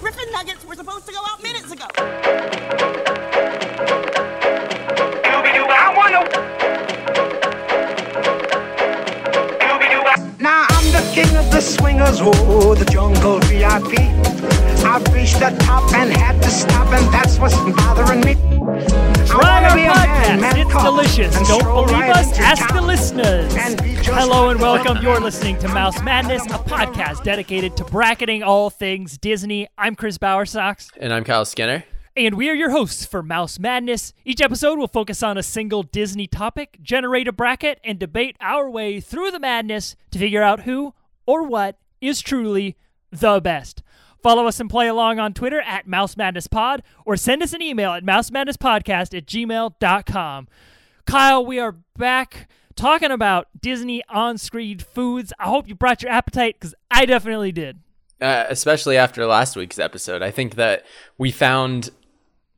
Griffin nuggets were supposed to go out minutes ago. Now I'm the king of the swingers, oh, the jungle VIP. I've reached the top and had to stop, and that's what's bothering me. Try our podcast. It's delicious. Don't believe us? Ask the listeners. Hello and welcome. You're listening to Mouse Madness, a podcast dedicated to bracketing all things Disney. I'm Chris Bowersox. And I'm Kyle Skinner. And we are your hosts for Mouse Madness. Each episode will focus on a single Disney topic, generate a bracket, and debate our way through the madness to figure out who or what is truly the best. Follow us and play along on Twitter at Mouse Madness Pod or send us an email at mousemadnesspodcast at gmail.com. Kyle, we are back talking about Disney on screen foods. I hope you brought your appetite because I definitely did. Uh, especially after last week's episode. I think that we found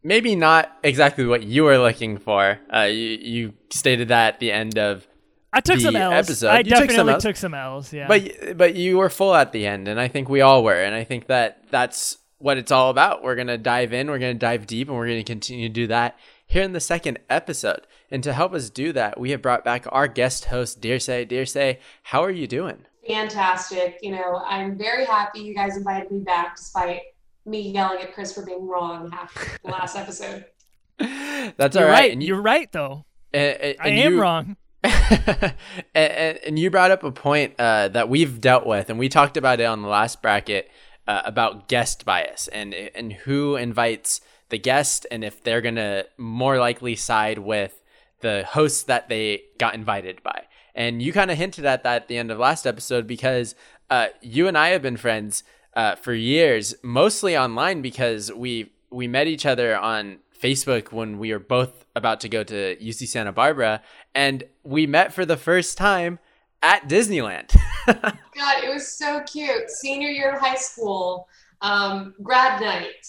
maybe not exactly what you were looking for. Uh, you, you stated that at the end of I took some L's. episode. I You took some definitely L's. took some L's. Yeah. But but you were full at the end, and I think we all were, and I think that that's what it's all about. We're gonna dive in, we're gonna dive deep, and we're gonna continue to do that here in the second episode. And to help us do that, we have brought back our guest host, Dearsay. Dearsay, how are you doing? fantastic. You know, I'm very happy you guys invited me back despite me yelling at Chris for being wrong half the last episode. That's you're all right. right. And you, You're right, though. and- and- I am you- wrong. and, and, you brought up a point uh, that we've dealt with, and we talked about it on the last bracket uh, about guest bias and and who invites the guest, and if they're gonna more likely side with the hosts that they got invited by. And you kind of hinted at that at the end of last episode because uh, you and I have been friends uh, for years, mostly online because we we met each other on Facebook when we were both about to go to UC Santa Barbara, and we met for the first time at Disneyland. God, it was so cute. Senior year of high school, um, grad night.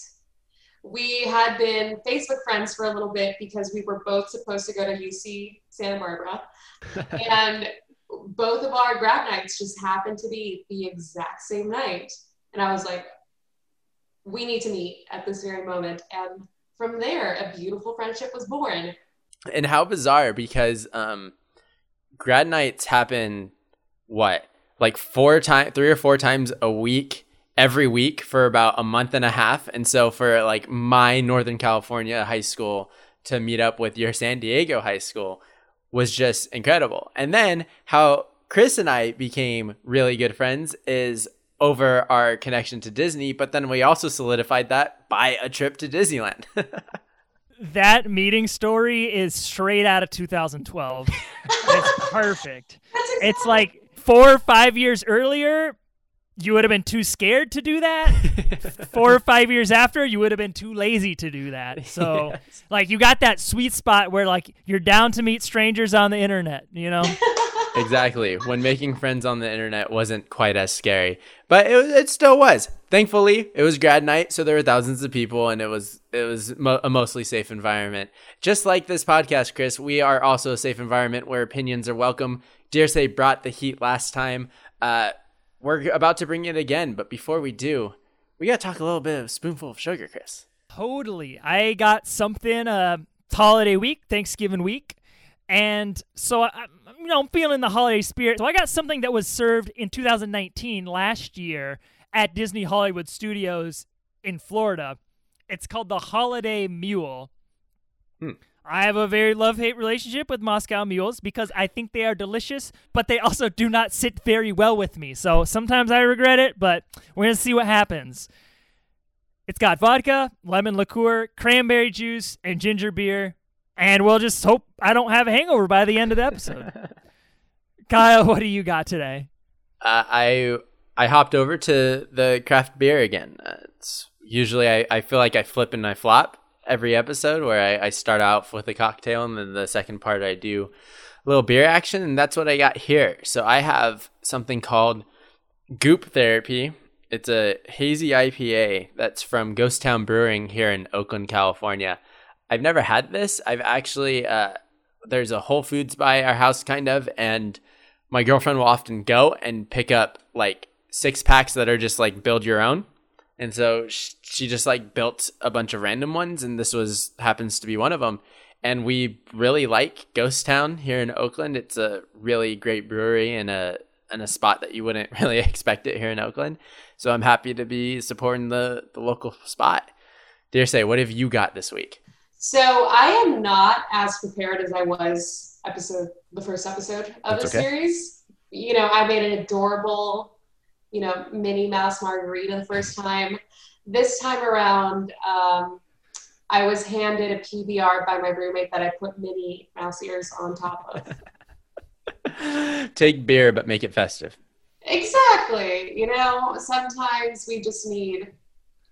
We had been Facebook friends for a little bit because we were both supposed to go to UC Santa Barbara. and both of our grad nights just happened to be the exact same night. And I was like, we need to meet at this very moment. And from there, a beautiful friendship was born. and how bizarre because um, grad nights happen what like four times, three or four times a week every week for about a month and a half. And so for like my Northern California high school to meet up with your San Diego high school was just incredible. And then how Chris and I became really good friends is over our connection to Disney, but then we also solidified that by a trip to Disneyland. That meeting story is straight out of 2012. it's perfect. That's It's like four or five years earlier, you would have been too scared to do that. four or five years after, you would have been too lazy to do that. So, Yes. like, you got that sweet spot where, like, you're down to meet strangers on the internet, you know? Exactly. When making friends on the internet wasn't quite as scary but it, it still was. Thankfully it was grad night so there were thousands of people and it was it was mo- a mostly safe environment. Just like this podcast chris we are also a safe environment where opinions are welcome. Say brought the heat last time. Uh, we're about to bring it again but before we do we gotta talk a little bit of spoonful of sugar chris. Totally. I got something uh holiday week, Thanksgiving week. And so I you know, I'm feeling the holiday spirit. So I got something that was served in 2019 last year at Disney Hollywood Studios in Florida. It's called the Holiday Mule. Hmm. I have a very love-hate relationship with Moscow mules because I think they are delicious, but they also do not sit very well with me. So sometimes I regret it, but we're going to see what happens. It's got vodka, lemon liqueur, cranberry juice, and ginger beer. And we'll just hope I don't have a hangover by the end of the episode. Kyle, what do you got today? uh, I I hopped over to the craft beer again. Uh, it's usually I, I feel like I flip and I flop every episode where I, I start out with a cocktail and then the second part I do a little beer action and that's what I got here. So I have something called Goop Therapy. It's a hazy IPA that's from Ghost Town Brewing here in Oakland, California. I've never had this. I've actually uh, there's a Whole Foods by our house kind of and my girlfriend will often go and pick up like six packs that are just like build your own And so she just like built a bunch of random ones, and this was happens to be one of them. And we really like Ghost Town here in Oakland. It's a really great brewery and a and a spot that you wouldn't really expect it here in Oakland. So I'm happy to be supporting the the local spot. Dare say, what have you got this week? So I am not as prepared as I was episode the first episode of the okay. series. You know, I made an adorable, you know, Minnie Mouse margarita the first time. This time around, um, I was handed a PBR by my roommate that I put Minnie Mouse ears on top of. Take beer, but make it festive. Exactly. You know, sometimes we just need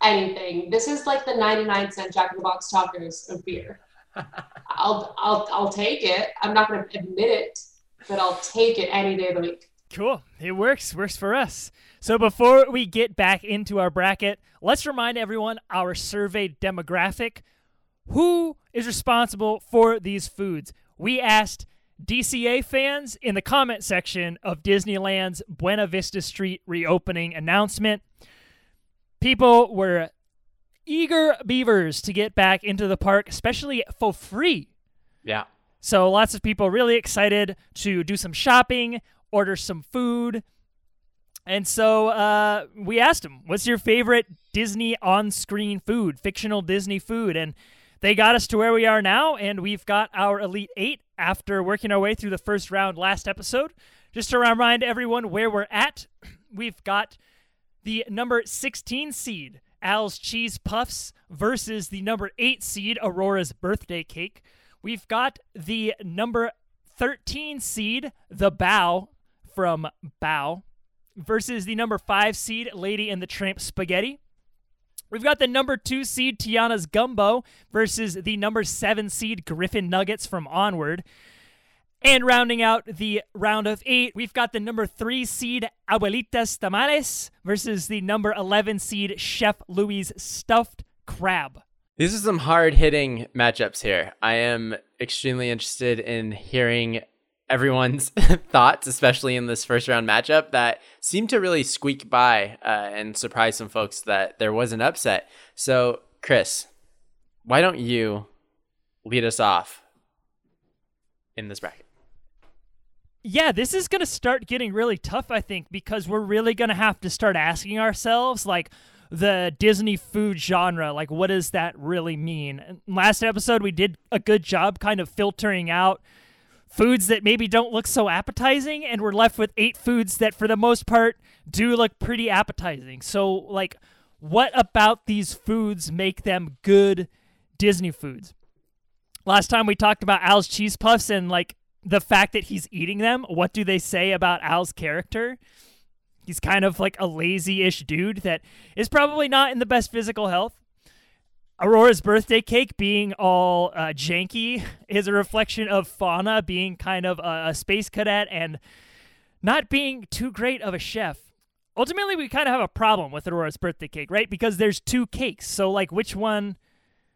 anything. This is like the 99 cent Jack in the Box tacos of beer. I'll I'll I'll take it. I'm not going to admit it, but I'll take it any day of the week. Cool. It works. Works for us. So before we get back into our bracket, let's remind everyone our survey demographic. Who is responsible for these foods? We asked DCA fans in the comment section of Disneyland's Buena Vista Street reopening announcement. People were eager beavers to get back into the park, especially for free. Yeah. So lots of people really excited to do some shopping, order some food. And so uh, we asked them, what's your favorite Disney on screen food, fictional Disney food? And they got us to where we are now, and we've got our Elite Eight after working our way through the first round last episode. Just to remind everyone where we're at, we've got the number 16 seed, Al's Cheese Puffs, versus the number 8 seed, Aurora's Birthday Cake. We've got the number 13 seed, The Bao from Bao, versus the number 5 seed, Lady and the Tramp Spaghetti. We've got the number 2 seed, Tiana's Gumbo, versus the number 7 seed, Griffin Nuggets from Onward. And rounding out the round of eight, we've got the number three seed Abuelitas Tamales versus the number 11 seed Chef Louis Stuffed Crab. These are some hard hitting matchups here. I am extremely interested in hearing everyone's thoughts, especially in this first round matchup that seemed to really squeak by uh, and surprise some folks that there was an upset. So, Chris, why don't you lead us off in this bracket? Yeah, this is going to start getting really tough, I think, because we're really going to have to start asking ourselves, like, the Disney food genre, like, what does that really mean? Last episode, we did a good job kind of filtering out foods that maybe don't look so appetizing, and we're left with eight foods that, for the most part, do look pretty appetizing. So, like, what about these foods make them good Disney foods? Last time we talked about Al's cheese puffs and like the fact that he's eating them. What do they say about Al's character? He's kind of like a lazy-ish dude that is probably not in the best physical health. Aurora's birthday cake being all uh, janky is a reflection of Fauna being kind of a, a space cadet and not being too great of a chef. Ultimately, we kind of have a problem with Aurora's birthday cake, right? Because there's two cakes. So, like, which one,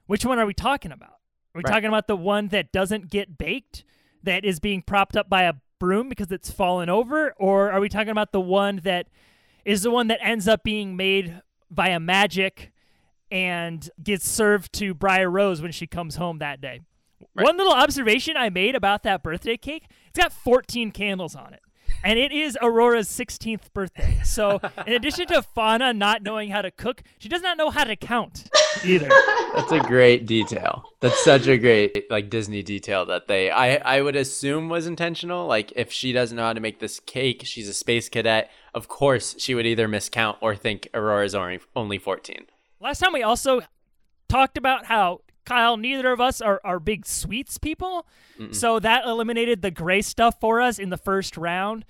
which one are we talking about? Are we Right. talking about the one that doesn't get baked, that is being propped up by a broom because it's fallen over, or are we talking about the one that is the one that ends up being made via magic and gets served to Briar Rose when she comes home that day? Right. One little observation I made about that birthday cake: it's got 14 candles on it. And it is Aurora's 16th birthday. So, in addition to Fauna not knowing how to cook, she does not know how to count either. That's a great detail. That's such a great like Disney detail that they I I would assume was intentional. Like if she doesn't know how to make this cake, she's a space cadet. Of course, she would either miscount or think Aurora's only only 14. Last time we also talked about how Kyle, neither of us are, are big sweets people. So that eliminated the gray stuff for us in the first round.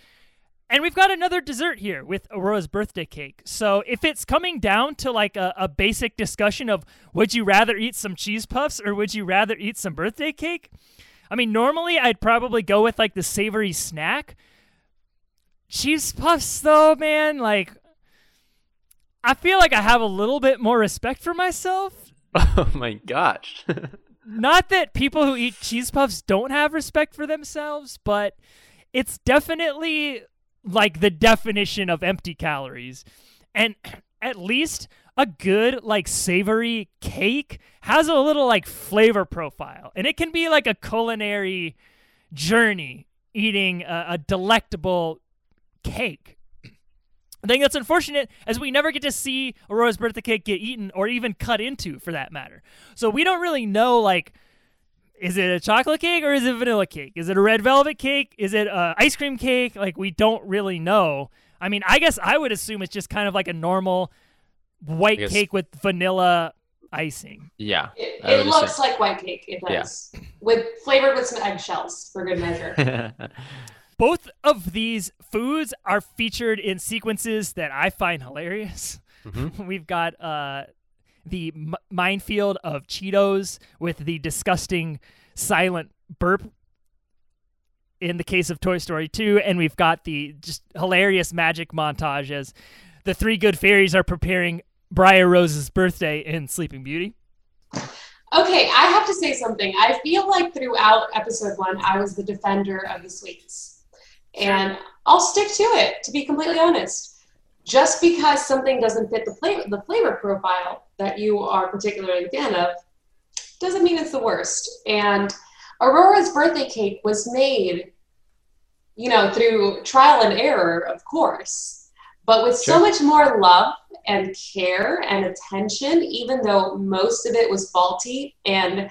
And we've got another dessert here with Aurora's birthday cake. So if it's coming down to like a, a basic discussion of would you rather eat some cheese puffs or would you rather eat some birthday cake? I mean, normally I'd probably go with like the savory snack. Cheese puffs, though, man, like I feel like I have a little bit more respect for myself Oh my gosh. not that people who eat cheese puffs don't have respect for themselves, but it's definitely like the definition of empty calories. And at least a good like savory cake has a little like flavor profile and it can be like a culinary journey eating a, a delectable cake I think that's unfortunate as we never get to see Aurora's birthday cake get eaten or even cut into for that matter. So we don't really know like is it a chocolate cake or is it a vanilla cake? Is it a red velvet cake? Is it a ice cream cake? Like we don't really know. I mean, I guess I would assume it's just kind of like a normal white guess- cake with vanilla icing. Yeah. It, it would looks like white cake. It does. With flavored with some eggshells for good measure. assume. Both of these foods are featured in sequences that I find hilarious. We've got uh, the m- minefield of Cheetos with the disgusting silent burp in the case of Toy Story 2, and we've got the just hilarious magic montage as the three good fairies are preparing Briar Rose's birthday in Sleeping Beauty. Okay, I have to say something. I feel like throughout episode one, I was the defender of the sweets. And I'll stick to it, to be completely honest. Just because something doesn't fit the flavor, the flavor profile that you are particularly a fan of, doesn't mean it's the worst. And Aurora's birthday cake was made, you know, through trial and error, of course, but with so much more love and care and attention, even though most of it was faulty and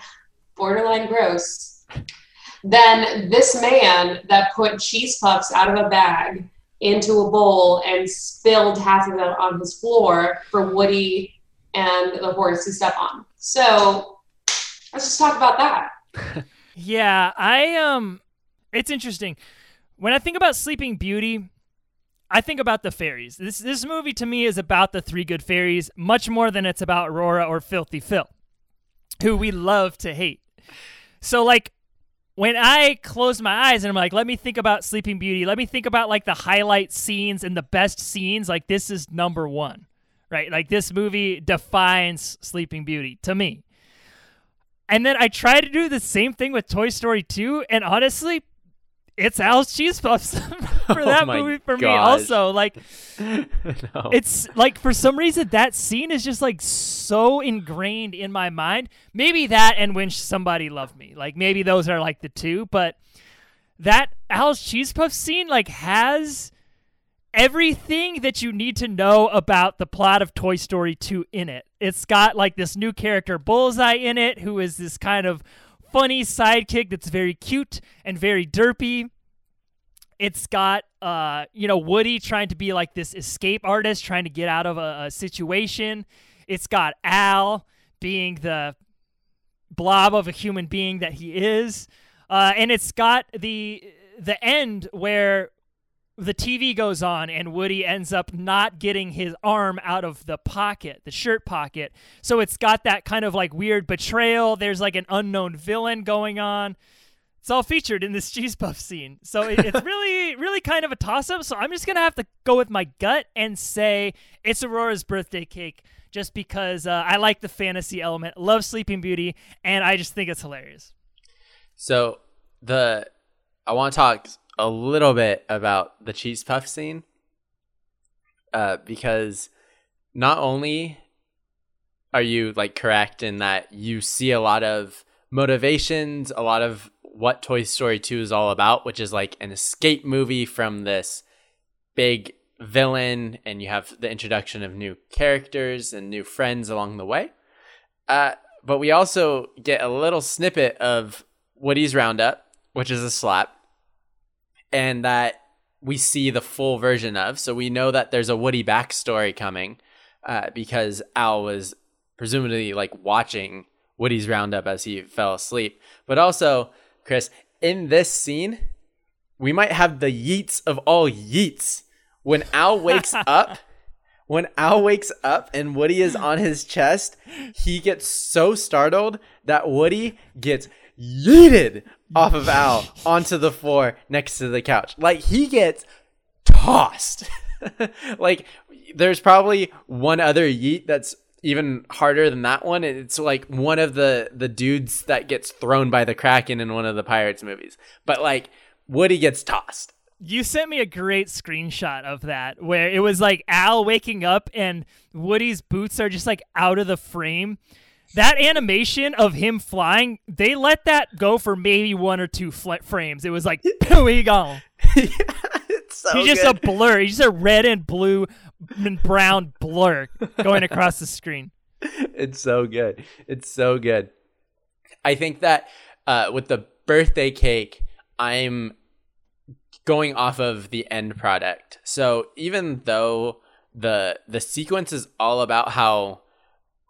borderline gross, than this man that put cheese puffs out of a bag into a bowl and spilled half of it on his floor for Woody and the horse to step on. So let's just talk about that. Yeah, I um it's interesting. When I think about Sleeping Beauty, I think about the fairies. This this movie to me is about the three good fairies much more than it's about Aurora or Filthy Phil, who we love to hate. So like when I close my eyes and I'm like, let me think about Sleeping Beauty, let me think about like the highlight scenes and the best scenes, like this is number 1. Right? Like this movie defines Sleeping Beauty to me. And then I try to do the same thing with Toy Story 2, and honestly, it's Al's Cheese Puffs for Oh that my movie for me also. Like no. it's like for some reason that scene is just like so ingrained in my mind. Maybe that and when somebody loved me. Like maybe those are like the two, but that Al's Cheese Puff scene like has everything that you need to know about the plot of Toy Story 2 in it. It's got like this new character Bullseye in it who is this kind of funny sidekick that's very cute and very derpy. It's got uh you know Woody trying to be like this escape artist trying to get out of a, a situation. It's got Al being the blob of a human being that he is. Uh, and it's got the the end where the TV goes on and Woody ends up not getting his arm out of the pocket, the shirt pocket. So it's got that kind of like weird betrayal. There's like an unknown villain going on. It's all featured in this cheese puff scene. So it, it's really, really kind of a toss up. So I'm just going to have to go with my gut and say it's Aurora's birthday cake just because uh, I like the fantasy element, love Sleeping Beauty, and I just think it's hilarious. So the I want to talk a little bit about the cheese puff scene, uh, because not only are you like correct in that you see a lot of motivations, a lot of what Toy Story 2 is all about, which is like an escape movie from this big villain, and you have the introduction of new characters and new friends along the way. Uh, but we also get a little snippet of Woody's Roundup, which is a slap, and that we see the full version of. So we know that there's a Woody backstory coming uh, because Al was presumably like watching Woody's Roundup as he fell asleep. But also, Chris, in this scene, we might have the yeets of all yeets. When Al wakes up, when Al wakes up and Woody is on his chest, he gets so startled that Woody gets yeeted off of Al onto the floor next to the couch. Like he gets tossed. like there's probably one other yeet that's even harder than that one. It's like one of the the dudes that gets thrown by the Kraken in one of the Pirates movies. But like Woody gets tossed. You sent me a great screenshot of that where it was like Al waking up and Woody's boots are just like out of the frame. That animation of him flying, they let that go for maybe one or two fl- frames. It was like, we gone. it's so He's just good. a blur. He's just a red and blue and brown blur going across the screen. it's so good. It's so good. I think that uh, with the birthday cake, I'm going off of the end product. So even though the the sequence is all about how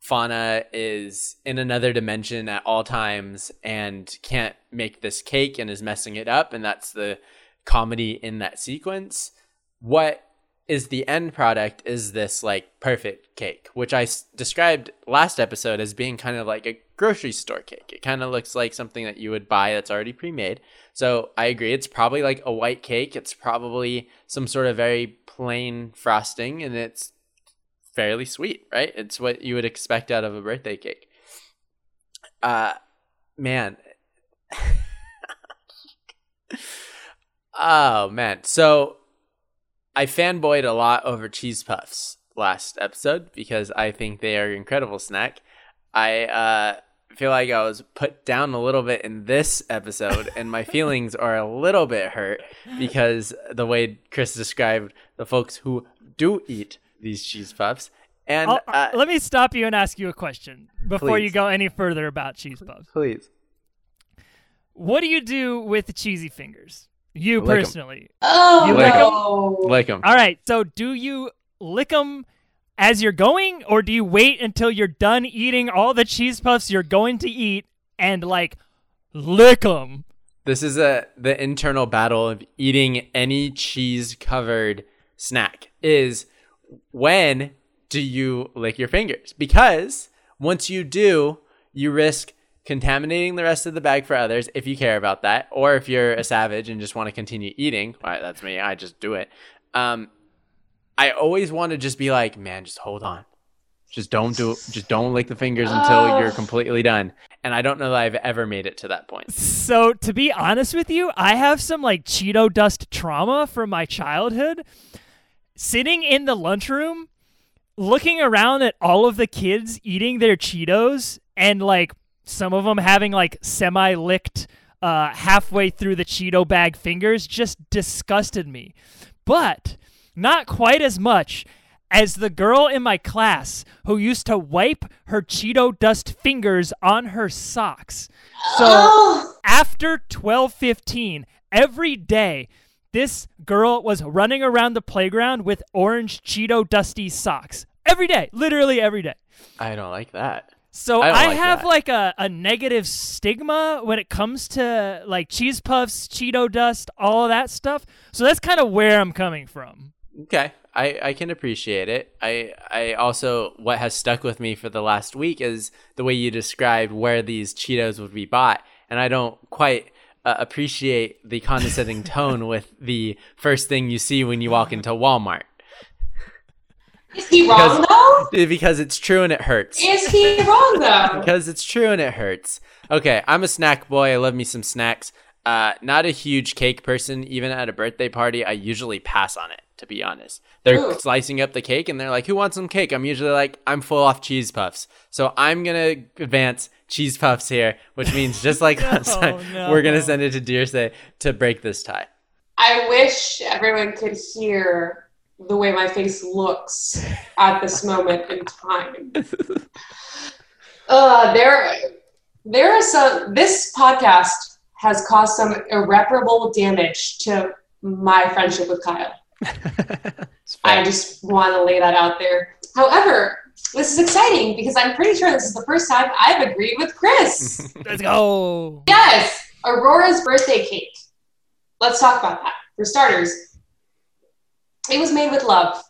Fauna is in another dimension at all times and can't make this cake and is messing it up, and that's the comedy in that sequence. What is the end product is this like perfect cake, which I s- described last episode as being kind of like a grocery store cake. It kind of looks like something that you would buy that's already pre-made. So I agree, it's probably like a white cake. It's probably some sort of very plain frosting, and it's fairly sweet, right? It's what you would expect out of a birthday cake. Uh, man. oh man, so I fanboyed a lot over cheese puffs last episode because I think they are an incredible snack. I uh, feel like I was put down a little bit in this episode, and my feelings are a little bit hurt because the way Chris described the folks who do eat these cheese puffs. And uh, let me stop you and ask you a question before you go any further about cheese puffs. please, What do you do with the cheesy fingers? You Lick 'em. personally. Oh You like 'em? no! like them. All right. So do you lick them as you're going, or do you wait until you're done eating all the cheese puffs you're going to eat and like lick them? This is a the internal battle of eating any cheese covered snack is when do you lick your fingers? Because once you do, you risk contaminating the rest of the bag for others if you care about that, or if you're a savage and just want to continue eating. Right, that's me. I just do it. Um, I always want to just be like, man, just hold on. Just don't do just don't lick the fingers until you're Oh. completely done. And I don't know that I've ever made it to that point. So to be honest with you, I have some like Cheeto dust trauma from my childhood. Sitting in the lunchroom, looking around at all of the kids eating their Cheetos and like some of them having like semi licked uh, halfway through the Cheeto bag fingers just disgusted me. But not quite as much as the girl in my class who used to wipe her Cheeto dust fingers on her socks. So Oh, after 12:15 every day this girl was running around the playground with orange Cheeto dusty socks. Every day, literally every day. I don't like that. So I I, like have that. like a, a negative stigma when it comes to like cheese puffs, Cheeto dust, all of that stuff. So that's kind of where I'm coming from. Okay, I, I can appreciate it. I I also what has stuck with me for the last week is the way you described where these Cheetos would be bought, and I don't quite uh, appreciate the condescending tone with the first thing you see when you walk into Walmart is he wrong Because- though? because it's true and it hurts. Is he wrong though? because it's true and it hurts. Okay, I'm a snack boy. I love me some snacks. Uh, not a huge cake person. Even at a birthday party, I usually pass on it. To be honest, they're Ooh. slicing up the cake and they're like, "Who wants some cake?" I'm usually like, "I'm full off cheese puffs." So I'm gonna advance cheese puffs here, which means just like last time, no. we're gonna send it to Deersay to break this tie. I wish everyone could hear the way my face looks at this moment in time. Uh, there, there is some. This podcast has caused some irreparable damage to my friendship with Kyle. I just want to lay that out there. However, this is exciting because I'm pretty sure this is the first time I've agreed with Chris. Let's go. yes, Aurora's birthday cake. Let's talk about that. For starters, it was made with love.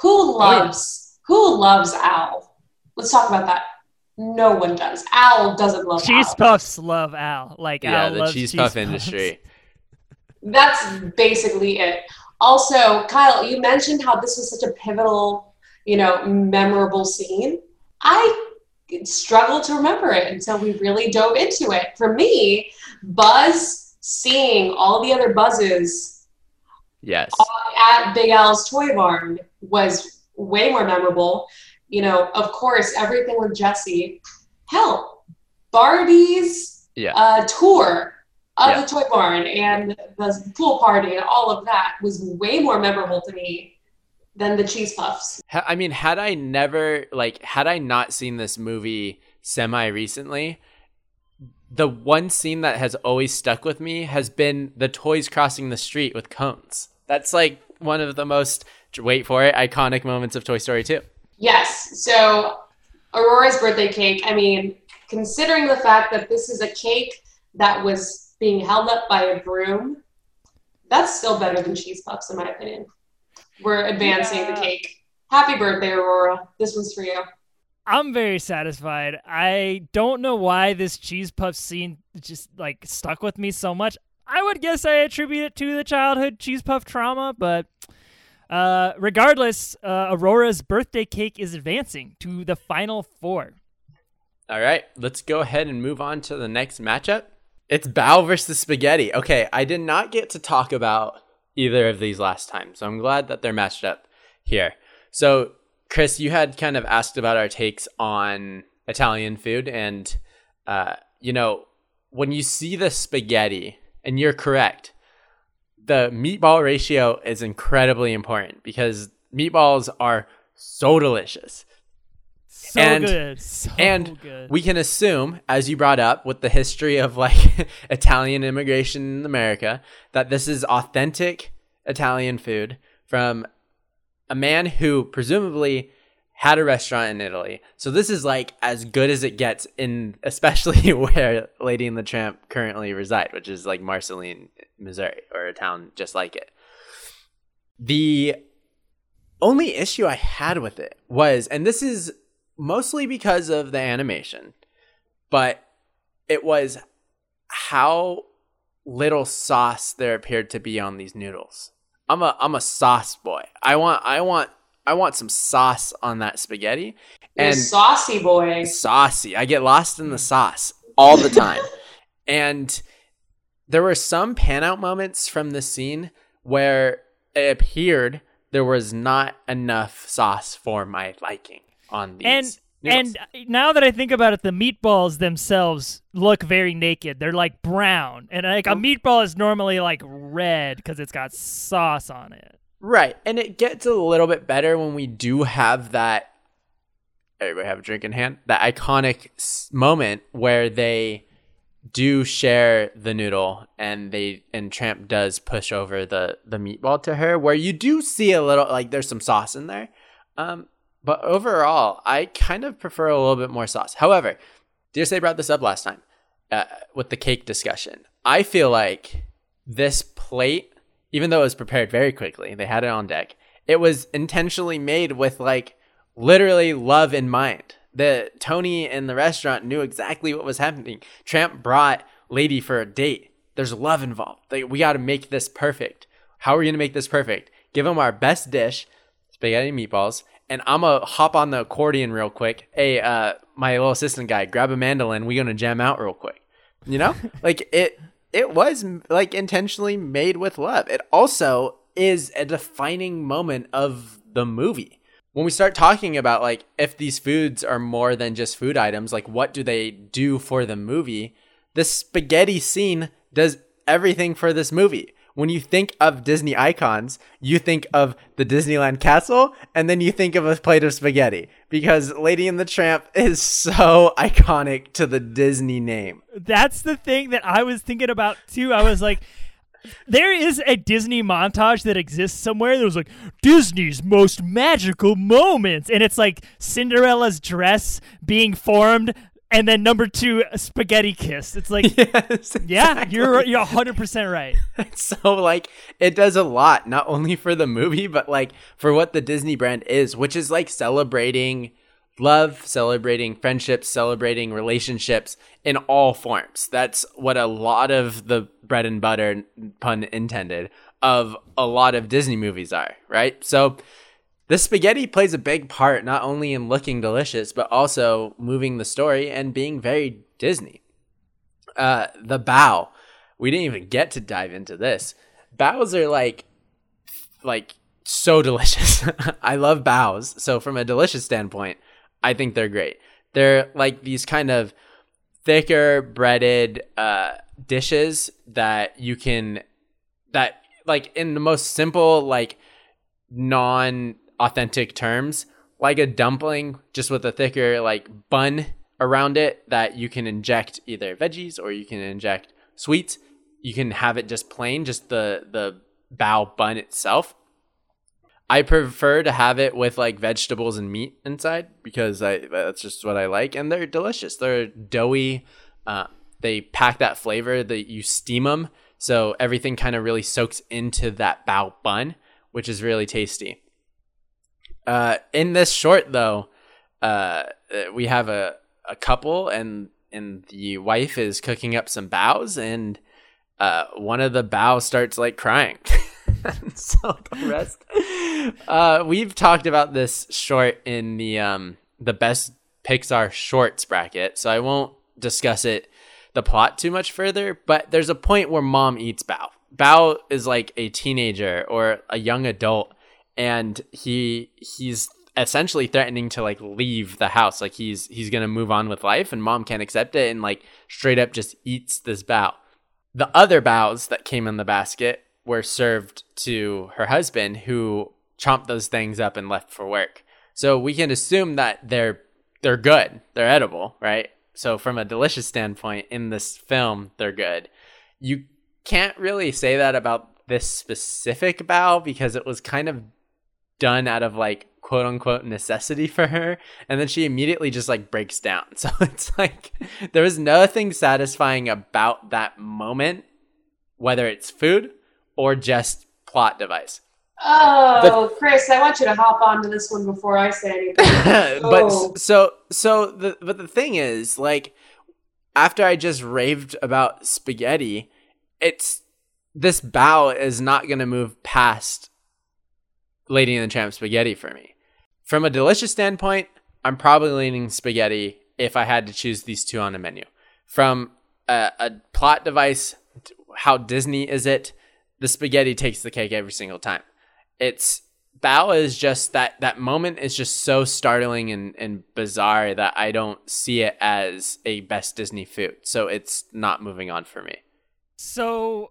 Who loves who loves Al? Let's talk about that. No one does. Al doesn't love Cheese Al. puffs love Al. Like yeah, Al the loves cheese, cheese puff puffs. industry. That's basically it. Also, Kyle, you mentioned how this was such a pivotal, you know, memorable scene. I struggled to remember it until we really dove into it. For me, Buzz seeing all the other buzzes Yes. at Big Al's Toy Barn was way more memorable. You know, of course, everything with Jesse. Hell, Barbie's Yeah. uh, tour of Yeah. the Toy Barn and the pool party and all of that was way more memorable to me than the cheese puffs. I mean, had I never like had I not seen this movie semi recently, the one scene that has always stuck with me has been the toys crossing the street with cones. That's like one of the most wait for it iconic moments of Toy Story 2. Yes. So Aurora's birthday cake, I mean, considering the fact that this is a cake that was being held up by a broom, that's still better than cheese puffs, in my opinion. We're advancing Yeah. the cake. Happy birthday, Aurora. This one's for you. I'm very satisfied. I don't know why this cheese puff scene just like stuck with me so much. I would guess I attribute it to the childhood cheese puff trauma, but uh, regardless, uh, Aurora's birthday cake is advancing to the final four. All right, let's go ahead and move on to the next matchup. It's Bao versus Spaghetti. Okay, I did not get to talk about either of these last time, so I'm glad that they're matched up here. So, Chris, you had kind of asked about our takes on Italian food, and uh, you know, when you see the spaghetti, and you're correct, the meatball ratio is incredibly important because meatballs are so delicious. So And- good. So and good. we can assume, as you brought up, with the history of like Italian immigration in America, that this is authentic Italian food from a man who presumably had a restaurant in Italy. So this is like as good as it gets in especially where Lady and the Tramp currently reside, which is like Marceline, Missouri, or a town just like it. The only issue I had with it was, and this is mostly because of the animation, but it was how little sauce there appeared to be on these noodles. I'm a I'm a sauce boy. I want I want I want some sauce on that spaghetti You're and saucy boy. saucy. I get lost in the sauce all the time. and there were some pan out moments from the scene where it appeared there was not enough sauce for my liking on these. and noodles. and now that I think about it, the meatballs themselves look very naked. They're like brown, and like a meatball is normally like red because it's got sauce on it. Right. And it gets a little bit better when we do have that. Everybody have a drink in hand? That iconic moment where they do share the noodle and they and Tramp does push over the the meatball to her where you do see a little like there's some sauce in there. Um but overall, I kind of prefer a little bit more sauce. However, Dearsay brought this up last time uh, with the cake discussion. I feel like this plate, even though it was prepared very quickly, they had it on deck. It was intentionally made with like literally love in mind. The Tony in the restaurant knew exactly what was happening. Tramp brought Lady for a date. There's love involved. Like, we got to make this perfect. How are we gonna make this perfect? Give them our best dish, spaghetti and meatballs, and I'm gonna hop on the accordion real quick. Hey, uh, my little assistant guy, grab a mandolin. We gonna jam out real quick. You know, like it. It was like intentionally made with love. It also is a defining moment of the movie. When we start talking about like if these foods are more than just food items, like what do they do for the movie? The spaghetti scene does everything for this movie. When you think of Disney icons, you think of the Disneyland castle and then you think of a plate of spaghetti because Lady and the Tramp is so iconic to the Disney name. That's the thing that I was thinking about too. I was like, there is a Disney montage that exists somewhere that was like Disney's most magical moments, and it's like Cinderella's dress being formed, and then number two, a spaghetti kiss. It's like, Yes, yeah, you're you're hundred percent right. so like it does a lot not only for the movie but like for what the disney brand is which is like celebrating love celebrating friendships celebrating relationships in all forms that's what a lot of the bread and butter pun intended of a lot of disney movies are right so the spaghetti plays a big part not only in looking delicious but also moving the story and being very disney uh the bao we didn't even get to dive into this. Baos are like like so delicious. I love baos. So from a delicious standpoint, I think they're great. They're like these kind of thicker breaded uh, dishes that you can that like in the most simple like non authentic terms like a dumpling just with a thicker like bun around it that you can inject either veggies or you can inject sweets you can have it just plain just the the bao bun itself I prefer to have it with like vegetables and meat inside because I that's just what I like, and they're delicious. They're doughy. Uh, they pack that flavor that you steam them, so everything kind of really soaks into that bao bun, which is really tasty. Uh, in this short though, uh, we have a a couple, and and the wife is cooking up some baos, and uh, one of the bao starts like crying. so the rest uh, we've talked about this short in the um the best Pixar shorts bracket, so I won't discuss it the plot too much further. But there's a point where mom eats Bao. Bao is like a teenager or a young adult, and he he's essentially threatening to like leave the house like he's he's gonna move on with life and mom can't accept it and like straight up just eats this bao the other baos that came in the basket were served to her husband who chomped those things up and left for work. So we can assume that they're they're good. They're edible, right? So from a delicious standpoint in this film, they're good. You can't really say that about this specific bao because it was kind of done out of like quote unquote necessity for her and then she immediately just like breaks down. So it's like there was nothing satisfying about that moment whether it's food or just plot device. Oh, the, Chris, I want you to hop onto this one before I say anything. but oh. so so the but the thing is, like, after I just raved about spaghetti, it's this bao is not gonna move past Lady and the Tramp spaghetti for me. From a delicious standpoint, I'm probably leaning spaghetti if I had to choose these two on a menu. From a, a plot device, how Disney is it? The spaghetti takes the cake every single time it's Bao is just that that moment is just so startling and, and bizarre that I don't see it as a best Disney food. So it's not moving on for me. So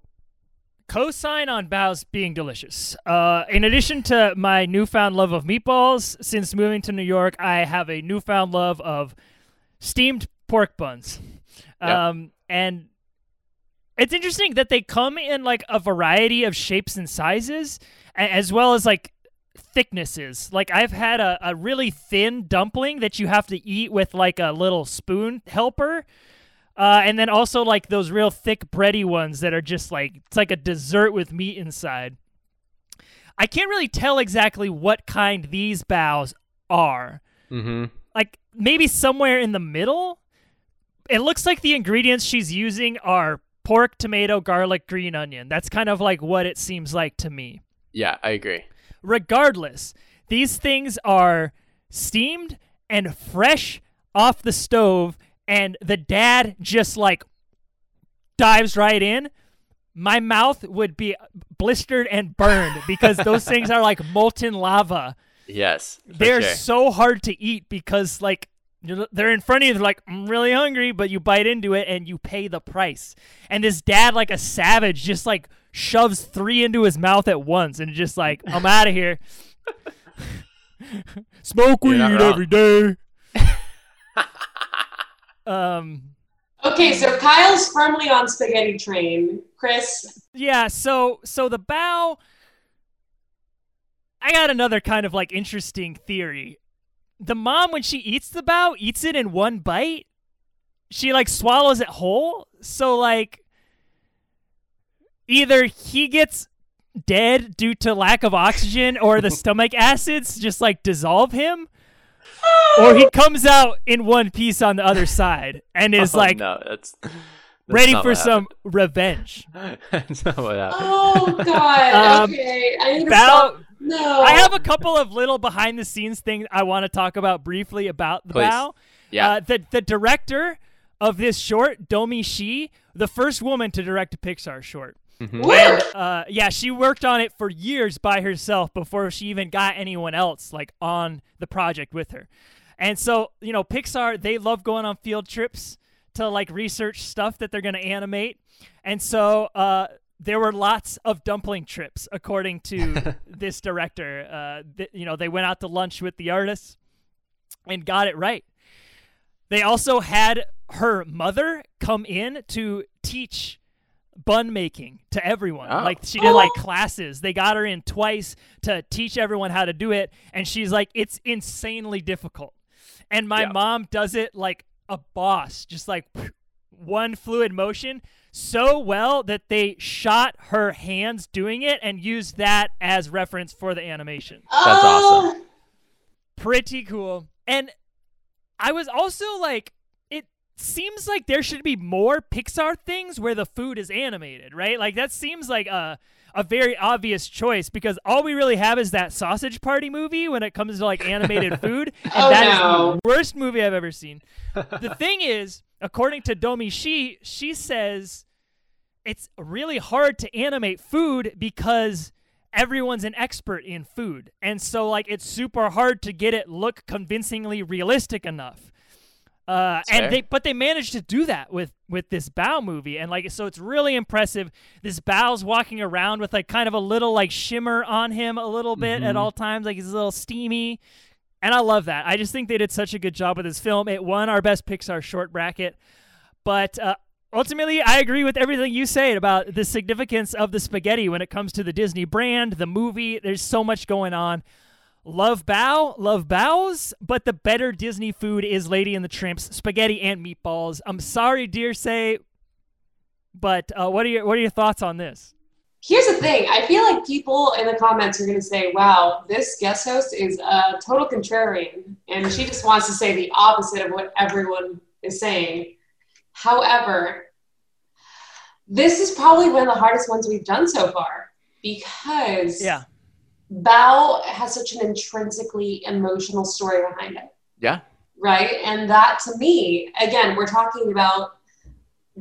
co-sign on Bao's being delicious. Uh, in addition to my newfound love of meatballs, since moving to New York, I have a newfound love of steamed pork buns. Um, and it's interesting that they come in like a variety of shapes and sizes as well as like thicknesses. Like I've had a, a really thin dumpling that you have to eat with like a little spoon helper. Uh, and then also like those real thick bready ones that are just like it's like a dessert with meat inside. I can't really tell exactly what kind these baos are. Mm-hmm. Like maybe somewhere in the middle. It looks like the ingredients she's using are pork, tomato, garlic, green onion. That's kind of like what it seems like to me. Yeah, I agree. Regardless, these things are steamed and fresh off the stove, and the dad just like dives right in. My mouth would be blistered and burned because those things are like molten lava. Yes. They're sure. so hard to eat because like they're in front of you. They're like, I'm really hungry, but you bite into it and you pay the price. And this dad, like a savage, just like shoves three into his mouth at once and just like, I'm out of here. Smoke weed every day. Um. Okay, so Kyle's firmly on spaghetti train. Chris. Yeah. So so the bao. I got another kind of like interesting theory. The mom, when she eats the bao, eats it in one bite. She like swallows it whole. So like either he gets dead due to lack of oxygen or the stomach acids just like dissolve him or he comes out in one piece on the other side and is oh, like no, that's, that's ready for some revenge. that's not what happened. Oh god. Um, okay. I need to stop. No. I have a couple of little behind the scenes things I want to talk about briefly about the Please. bao. Yeah. Uh, the the director of this short, Domee Shi, the first woman to direct a Pixar short. Mhm. And uh, yeah, she worked on it for years by herself before she even got anyone else like on the project with her. And so, you know, Pixar, they love going on field trips to like research stuff that they're going to animate. And so, uh, there were lots of dumpling trips, according to this director. Uh, th- you know, they went out to lunch with the artists and got it right. They also had her mother come in to teach bun making to everyone. Oh. Like she did like oh. classes. They got her in twice to teach everyone how to do it and she's like it's insanely difficult. And my Yeah. mom does it like a boss, just like one fluid motion so well that they shot her hands doing it and used that as reference for the animation That's Oh, awesome. pretty cool. And I was also like, it seems like there should be more Pixar things where the food is animated, right? Like that seems like a a very obvious choice because all we really have is that sausage party movie when it comes to like animated food, and Oh, that is no. the worst movie I've ever seen. the thing is, according to Domee Shi, she says it's really hard to animate food because everyone's an expert in food. And so like it's super hard to get it look convincingly realistic enough. Uh, and they but they managed to do that with with this Bao movie and like so it's really impressive. This Bao's walking around with like kind of a little like shimmer on him a little bit at all times like he's a little steamy. And I love that. I just think they did such a good job with this film. It won our best Pixar short bracket. But uh, ultimately, I agree with everything you said about the significance of the spaghetti when it comes to the Disney brand, the movie. There's so much going on. Love Bao, love baos, but the better Disney food is Lady and the Tramps spaghetti and meatballs. I'm sorry, dear say, but uh, what are your what are your thoughts on this? Here's the thing. I feel like people in the comments are going to say, wow, this guest host is a total contrarian. And she just wants to say the opposite of what everyone is saying. However, this is probably one of the hardest ones we've done so far because Yeah, Bao has such an intrinsically emotional story behind it, Yeah. right? And that to me, again, we're talking about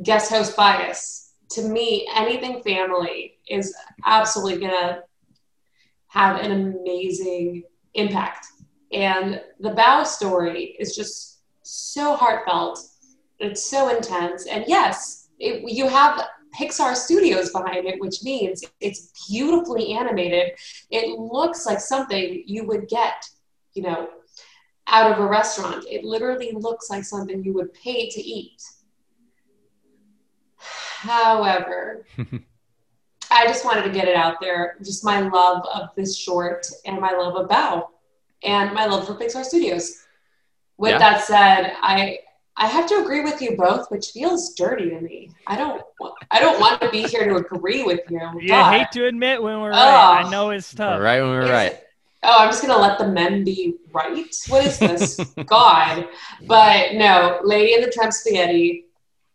guest host bias. To me, anything family is absolutely going to have an amazing impact. And the Bao story is just so heartfelt. It's so intense. And yes, it, you have Pixar Studios behind it, which means it's beautifully animated. It looks like something you would get, you know, out of a restaurant. It literally looks like something you would pay to eat. However, I just wanted to get it out there. Just my love of this short and my love of Bao and my love for Pixar Studios. With Yeah. that said, I I have to agree with you both, which feels dirty to me. I don't I don't want to be here to agree with you. you but- hate to admit when we're right. I know it's tough. Right when we're right. Oh, I'm just gonna let the men be right. What is this? God. But no, Lady in the Tramp Spaghetti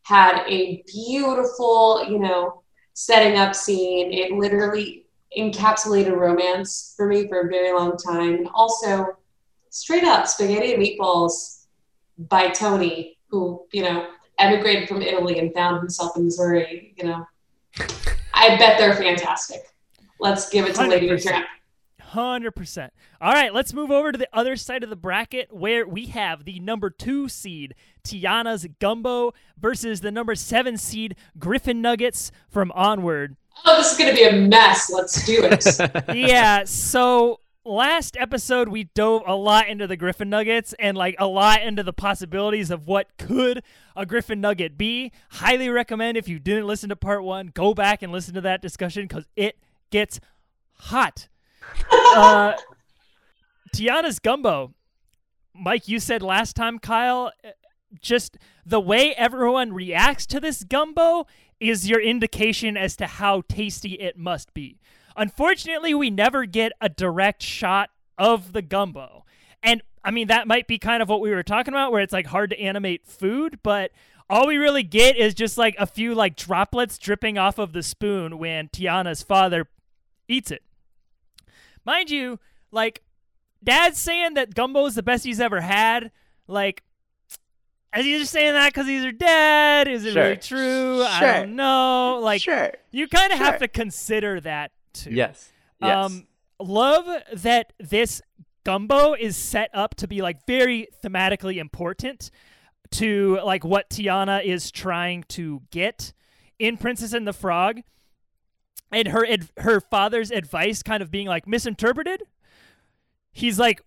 had a beautiful, you know, setting up scene. It literally encapsulated romance for me for a very long time. And also, straight up spaghetti and meatballs by Tony, who, you know, emigrated from Italy and found himself in Missouri, you know. I bet they're fantastic. Let's give it to Lady and 100%. Tramp. Hundred percent. All right, let's move over to the other side of the bracket where we have the number two seed Tiana's Gumbo versus the number seven seed Griffin Nuggets from Onward. Oh, this is going to be a mess. Let's do it. yeah, so last episode we dove a lot into the Griffin Nuggets and like a lot into the possibilities of what could a Griffin Nugget be. Highly recommend if you didn't listen to part one, go back and listen to that discussion because it gets hot. uh, Tiana's gumbo. Mike, you said last time, Kyle, uh, just the way everyone reacts to this gumbo is your indication as to how tasty it must be. Unfortunately, we never get a direct shot of the gumbo. And I mean, that might be kind of what we were talking about, where it's like hard to animate food, but all we really get is just like a few like droplets dripping off of the spoon when Tiana's father eats it. Mind you, like, dad's saying that gumbo is the best he's ever had. Like, Is he just saying that because these are dead? Is it Sure. really true? I don't know. Like, sure. you kind of have to consider that too. Yes. Yes. Um, love that this gumbo is set up to be like very thematically important to like what Tiana is trying to get in Princess and the Frog, and her ad- her father's advice kind of being like misinterpreted. He's like,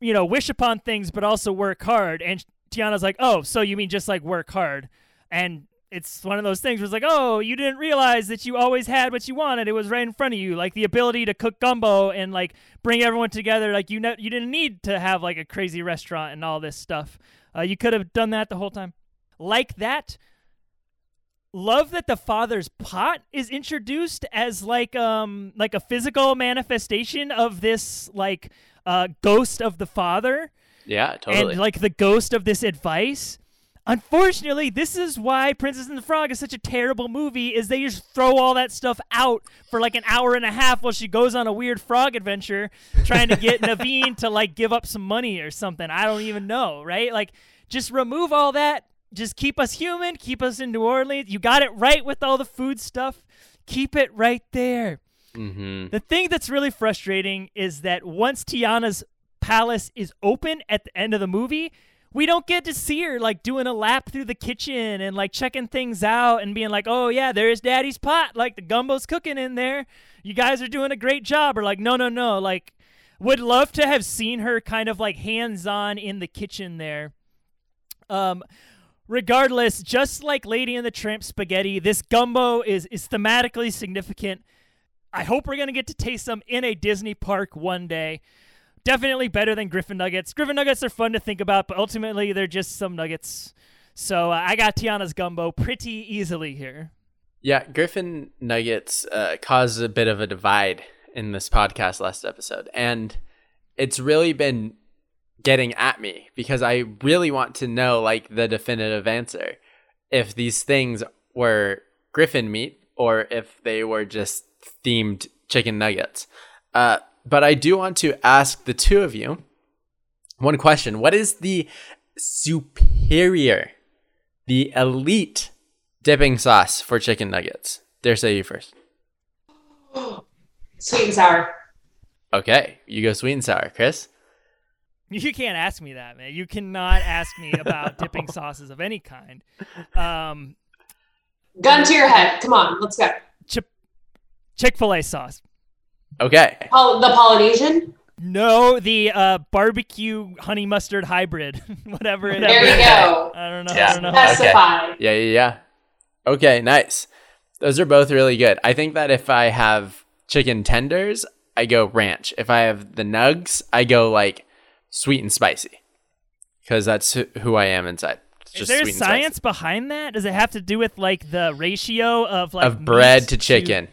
you know, wish upon things, but also work hard. And Tiana's like, oh, so you mean just like work hard? And it's one of those things where it's like, oh, you didn't realize that you always had what you wanted. It was right in front of you, like the ability to cook gumbo and like bring everyone together. Like you, ne- you didn't need to have like a crazy restaurant and all this stuff. Uh, you could have done that the whole time. Like that. Love that the father's pot is introduced as like um like a physical manifestation of this like uh ghost of the father yeah, totally. and like the ghost of this advice. Unfortunately, this is why Princess and the Frog is such a terrible movie. Is they just throw all that stuff out for like an hour and a half while she goes on a weird frog adventure, trying to get Naveen to like give up some money or something. I don't even know, right? Like, just remove all that. Just keep us human. Keep us in New Orleans. You got it right with all the food stuff. Keep it right there. mm-hmm. The thing that's really frustrating is that once Tiana's palace is open at the end of the movie, we don't get to see her like doing a lap through the kitchen and like checking things out and being like, "Oh yeah, there's Daddy's pot. Like the gumbo's cooking in there. You guys are doing a great job." Or like, "No, no, no. Like, would love to have seen her kind of like hands-on in the kitchen there." Um, regardless, just like Lady and the Tramp spaghetti, this gumbo is is thematically significant. I hope we're gonna get to taste some in a Disney park one day. Definitely better than Griffin Nuggets. Griffin Nuggets are fun to think about, but ultimately they're just some nuggets. So uh, I got Tiana's gumbo pretty easily here. Yeah, Griffin Nuggets uh, caused a bit of a divide in this podcast last episode, and it's really been getting at me because I really want to know like the definitive answer if these things were Griffin meat or if they were just themed chicken nuggets. Uh, but I do want to ask the two of you one question: What is the superior, the elite dipping sauce for chicken nuggets? Dare say you first. Sweet and sour. Okay, you go sweet and sour, Chris. You can't ask me that, man. You cannot ask me about dipping sauces of any kind. Um, Gun to your head. Come on, let's go. Chip- Chick Fil A sauce. Okay, Oh, the Polynesian. No, the uh, barbecue honey mustard hybrid, whatever. it There is. you go. I don't know. Yeah. I don't know. Specify. yeah, yeah, yeah. Okay, nice. Those are both really good. I think that if I have chicken tenders, I go ranch. If I have the nugs, I go like sweet and spicy because that's who- who I am inside. It's Is there sweet and spicy. science behind that? Does it have to do with like the ratio of like of bread to chicken. Hmm.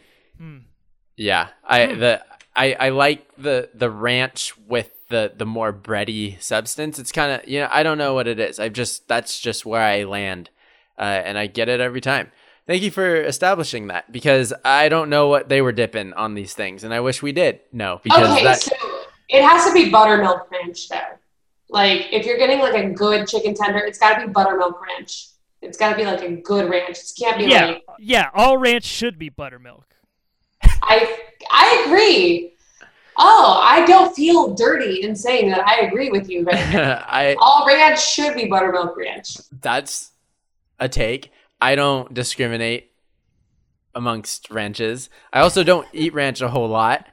Yeah, I the I I like the the ranch with the the more bready substance. It's kind of you know I don't know what it is. I just that's just where I land, uh, and I get it every time. Thank you for establishing that because I don't know what they were dipping on these things, and I wish we did No, because Okay, that so it has to be buttermilk ranch though. Like if you're getting like a good chicken tender, it's got to be buttermilk ranch. It's got to be like a good ranch. It can't be Yeah, like yeah. All ranch should be buttermilk. I I agree. Oh, I don't feel dirty in saying that I agree with you. But I all ranch should be buttermilk ranch. that's a take. I don't discriminate amongst ranches. I also don't eat ranch a whole lot.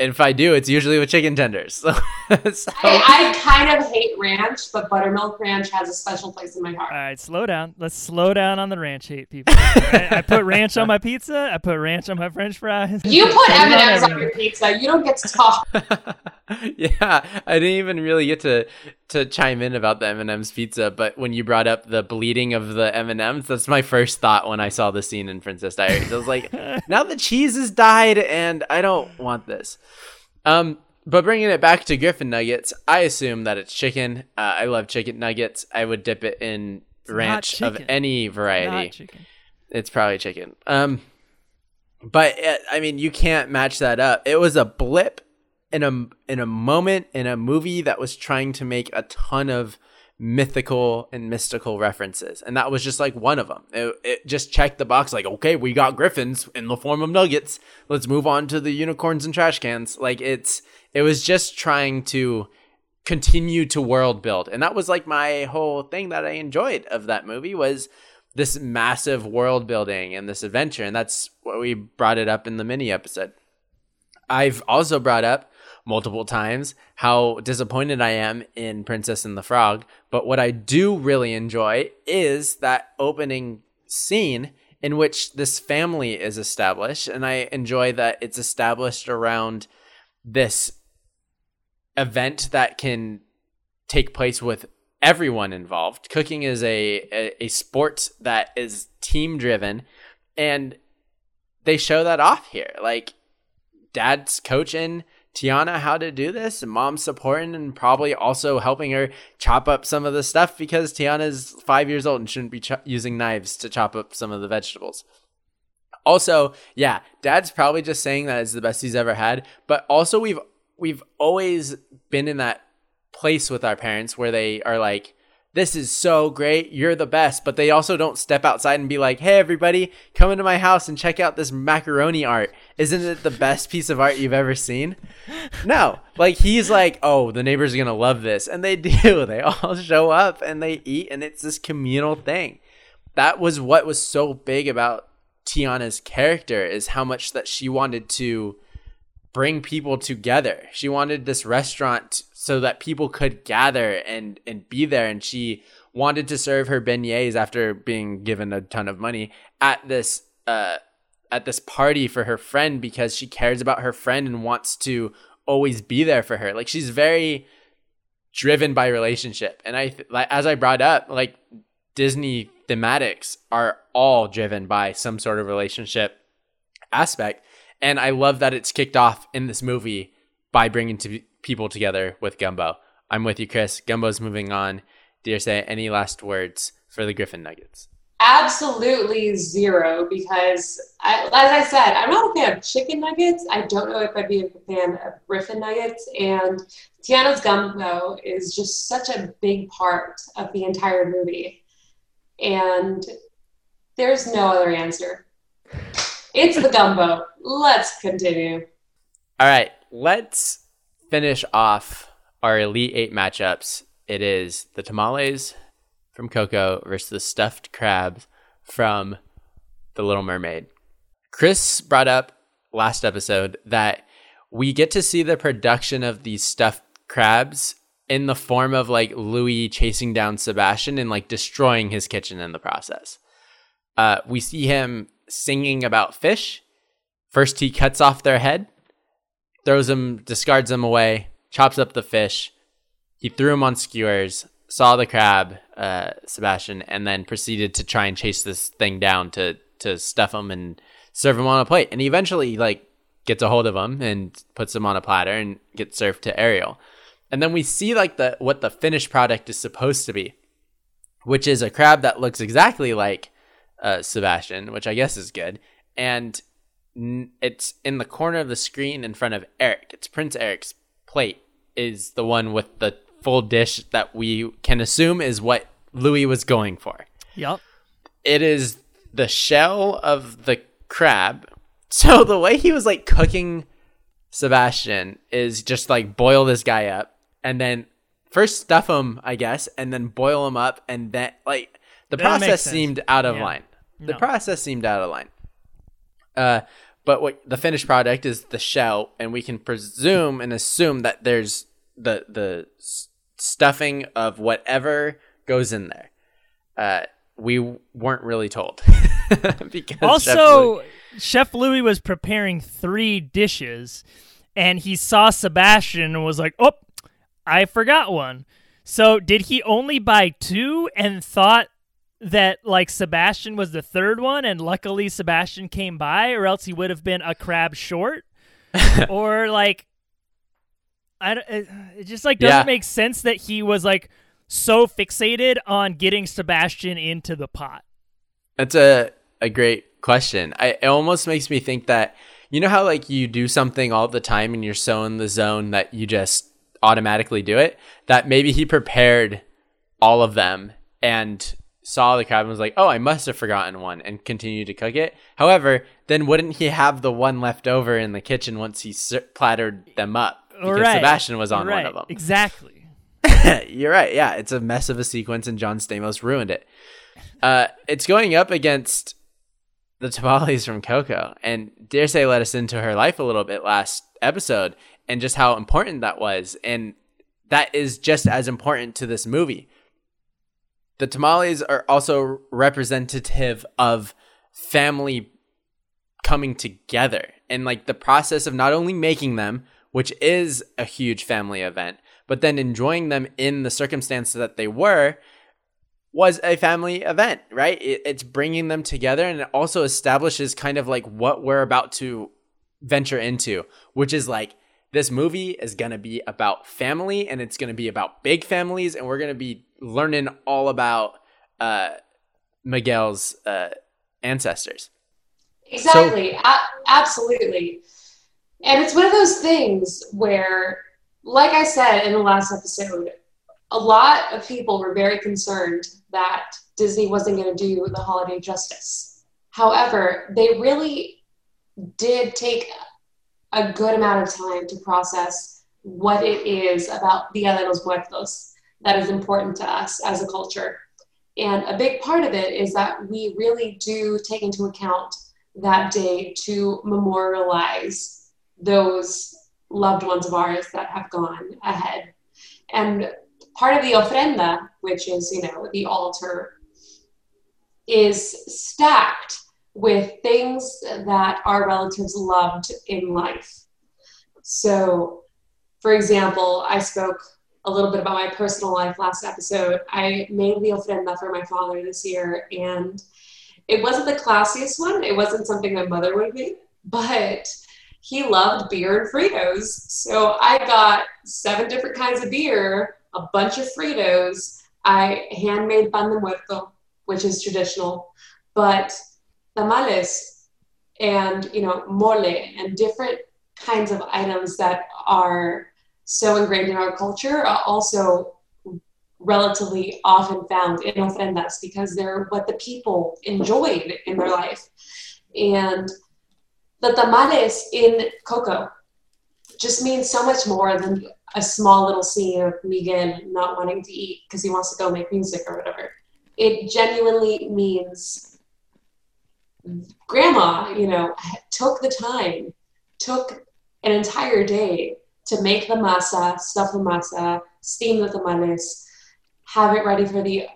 And if I do, it's usually with chicken tenders. So, so- I, I kind of hate ranch, but buttermilk ranch has a special place in my heart. All right, slow down. Let's slow down on the ranch hate, people. All right? I put ranch on my pizza. I put ranch on my French fries. You put Put M and M's on your pizza. You don't get to talk. yeah, I didn't even really get to to chime in about the M&M's pizza, but when you brought up the bleeding of the M&M's, that's my first thought when I saw the scene in Princess Diaries. I was like, now the cheese has died and I don't want this. Um but bringing it back to Griffin Nuggets, I assume that it's chicken. Uh, I love chicken nuggets. I would dip it in not ranch of any variety. Chicken. It's probably chicken. Um, but uh, I mean, you can't match that up. It was a blip in a in a moment in a movie that was trying to make a ton of mythical and mystical references. And that was just like one of them. It, it just checked the box like, okay, we got griffins in the form of nuggets. Let's move on to the unicorns and trash cans. Like it's it was just trying to continue to world build. And that was like my whole thing that I enjoyed of that movie was this massive world building and this adventure. And that's what we brought it up in the mini episode. I've also brought up multiple times how disappointed I am in Princess and the Frog. But what I do really enjoy is that opening scene in which this family is established. And I enjoy that it's established around this event that can take place with everyone involved. Cooking is a, a, a sport that is team driven. And they show that off here. Like, dad's coaching Tiana how to do this, mom's supporting and probably also helping her chop up some of the stuff because Tiana's five years old and shouldn't be using knives to chop up some of the vegetables. Also, yeah, dad's probably just saying that it's the best he's ever had, but also we've we've always been in that place with our parents where they are like, this is so great. You're the best. But they also don't step outside and be like, hey, everybody, come into my house and check out this macaroni art. Isn't it the best piece of art you've ever seen? No. Like, he's like, oh, the neighbors are to love this. And they do. They all show up and they eat, and it's this communal thing. That was what was so big about Tiana's character is how much that she wanted to bring people together. She wanted this restaurant so that people could gather and and be there and she wanted to serve her beignets after being given a ton of money at this uh at this party for her friend because she cares about her friend and wants to always be there for her. Like she's very driven by relationship. And I like as I brought up like Disney thematics are all driven by some sort of relationship aspect and I love that it's kicked off in this movie by bringing to people together with Gumbo. I'm with you, Chris. Gumbo's moving on. Dear say any last words for the Griffin Nuggets? Absolutely zero, because I, as I said, I'm not a fan of chicken nuggets. I don't know if I'd be a fan of Griffin nuggets. And Tiana's gumbo is just such a big part of the entire movie. And there's no other answer. It's the gumbo. Let's continue. All right, let's finish off our Elite Eight matchups. It is the tamales from Coco versus the stuffed crabs from The Little Mermaid. Chris brought up last episode that we get to see the production of these stuffed crabs in the form of like Louis chasing down Sebastian and like destroying his kitchen in the process. Uh, we see him singing about fish. First, he cuts off their head, throws them, discards them away, chops up the fish. He threw them on skewers, saw the crab, uh, Sebastian, and then proceeded to try and chase this thing down to to stuff him and serve him on a plate. And he eventually like gets a hold of him and puts him on a platter and gets served to Ariel. And then we see like the what the finished product is supposed to be, which is a crab that looks exactly like uh, Sebastian, which I guess is good. And n- it's in the corner of the screen in front of Eric. It's Prince Eric's plate is the one with the full dish that we can assume is what Louis was going for. Yep. It is the shell of the crab. So the way he was like cooking Sebastian is just like boil this guy up and then first stuff him, I guess, and then boil him up and then like the That process seemed out of Yeah. line. The No. process seemed out of line. Uh, but what the finished product is the shell, and we can presume and assume that there's the the stuffing of whatever goes in there. Uh, we weren't really told because Chef Louis- Also, Chef Louis was preparing three dishes, and he saw Sebastian and was like, "Oh, I forgot one." So, did he only buy two and thought that like Sebastian was the third one, and luckily Sebastian came by, or else he would have been a crab short, or like, I it, it just like doesn't Yeah. make sense that he was like so fixated on getting Sebastian into the pot. That's a a great question. I, it almost makes me think that you know how like you do something all the time and you're so in the zone that you just automatically do it. That maybe he prepared all of them and saw the crab and was like, "Oh, I must have forgotten one," and continued to cook it. However, then wouldn't he have the one left over in the kitchen once he ser- plattered them up? Because right. Sebastian was on right. one of them. Exactly. You're right. Yeah, it's a mess of a sequence, and John Stamos ruined it. Uh, it's going up against the tamales from Coco, and dare say let us into her life a little bit last episode, and just how important that was, and that is just as important to this movie. The tamales are also representative of family coming together and like the process of not only making them, which is a huge family event, but then enjoying them in the circumstances that they were was a family event, right? It, it's bringing them together and it also establishes kind of like what we're about to venture into, which is like this movie is going to be about family and it's going to be about big families and we're going to be learning all about uh, Miguel's uh, ancestors. Exactly. A- absolutely. And it's one of those things where, like I said in the last episode, a lot of people were very concerned that Disney wasn't going to do the holiday justice. However, they really did take a good amount of time to process what it is about Dia de los Muertos that is important to us as a culture. And a big part of it is that we really do take into account that day to memorialize those loved ones of ours that have gone ahead. And part of the ofrenda, which is, you know, the altar, is stacked with things that our relatives loved in life. So, for example, I spoke a little bit about my personal life last episode. I made the ofrenda for my father this year, and it wasn't the classiest one. It wasn't something my mother would made, but he loved beer and Fritos. So I got seven different kinds of beer, a bunch of Fritos. I handmade pan de muerto, which is traditional, but tamales and you know mole and different kinds of items that are so ingrained in our culture are also relatively often found in ofrendas because they're what the people enjoyed in their life. And the tamales in Coco just means so much more than a small little scene of Miguel not wanting to eat because he wants to go make music or whatever. It genuinely means grandma, you know, took the time, took an entire day to make the masa, stuff the masa, steam the tamales, have it ready for the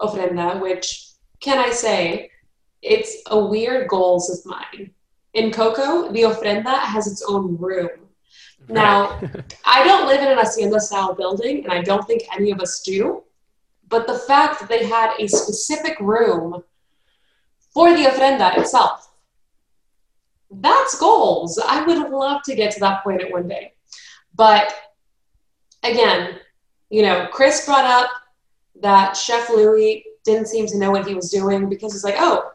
ofrenda, which can I say, it's a weird goals of mine. In Coco, the ofrenda has its own room. Now, I don't live in an hacienda style building, and I don't think any of us do. But the fact that they had a specific room for the ofrenda itself, that's goals. I would have loved to get to that point at one day. But again, you know, Chris brought up that Chef Louis didn't seem to know what he was doing because he's like, oh,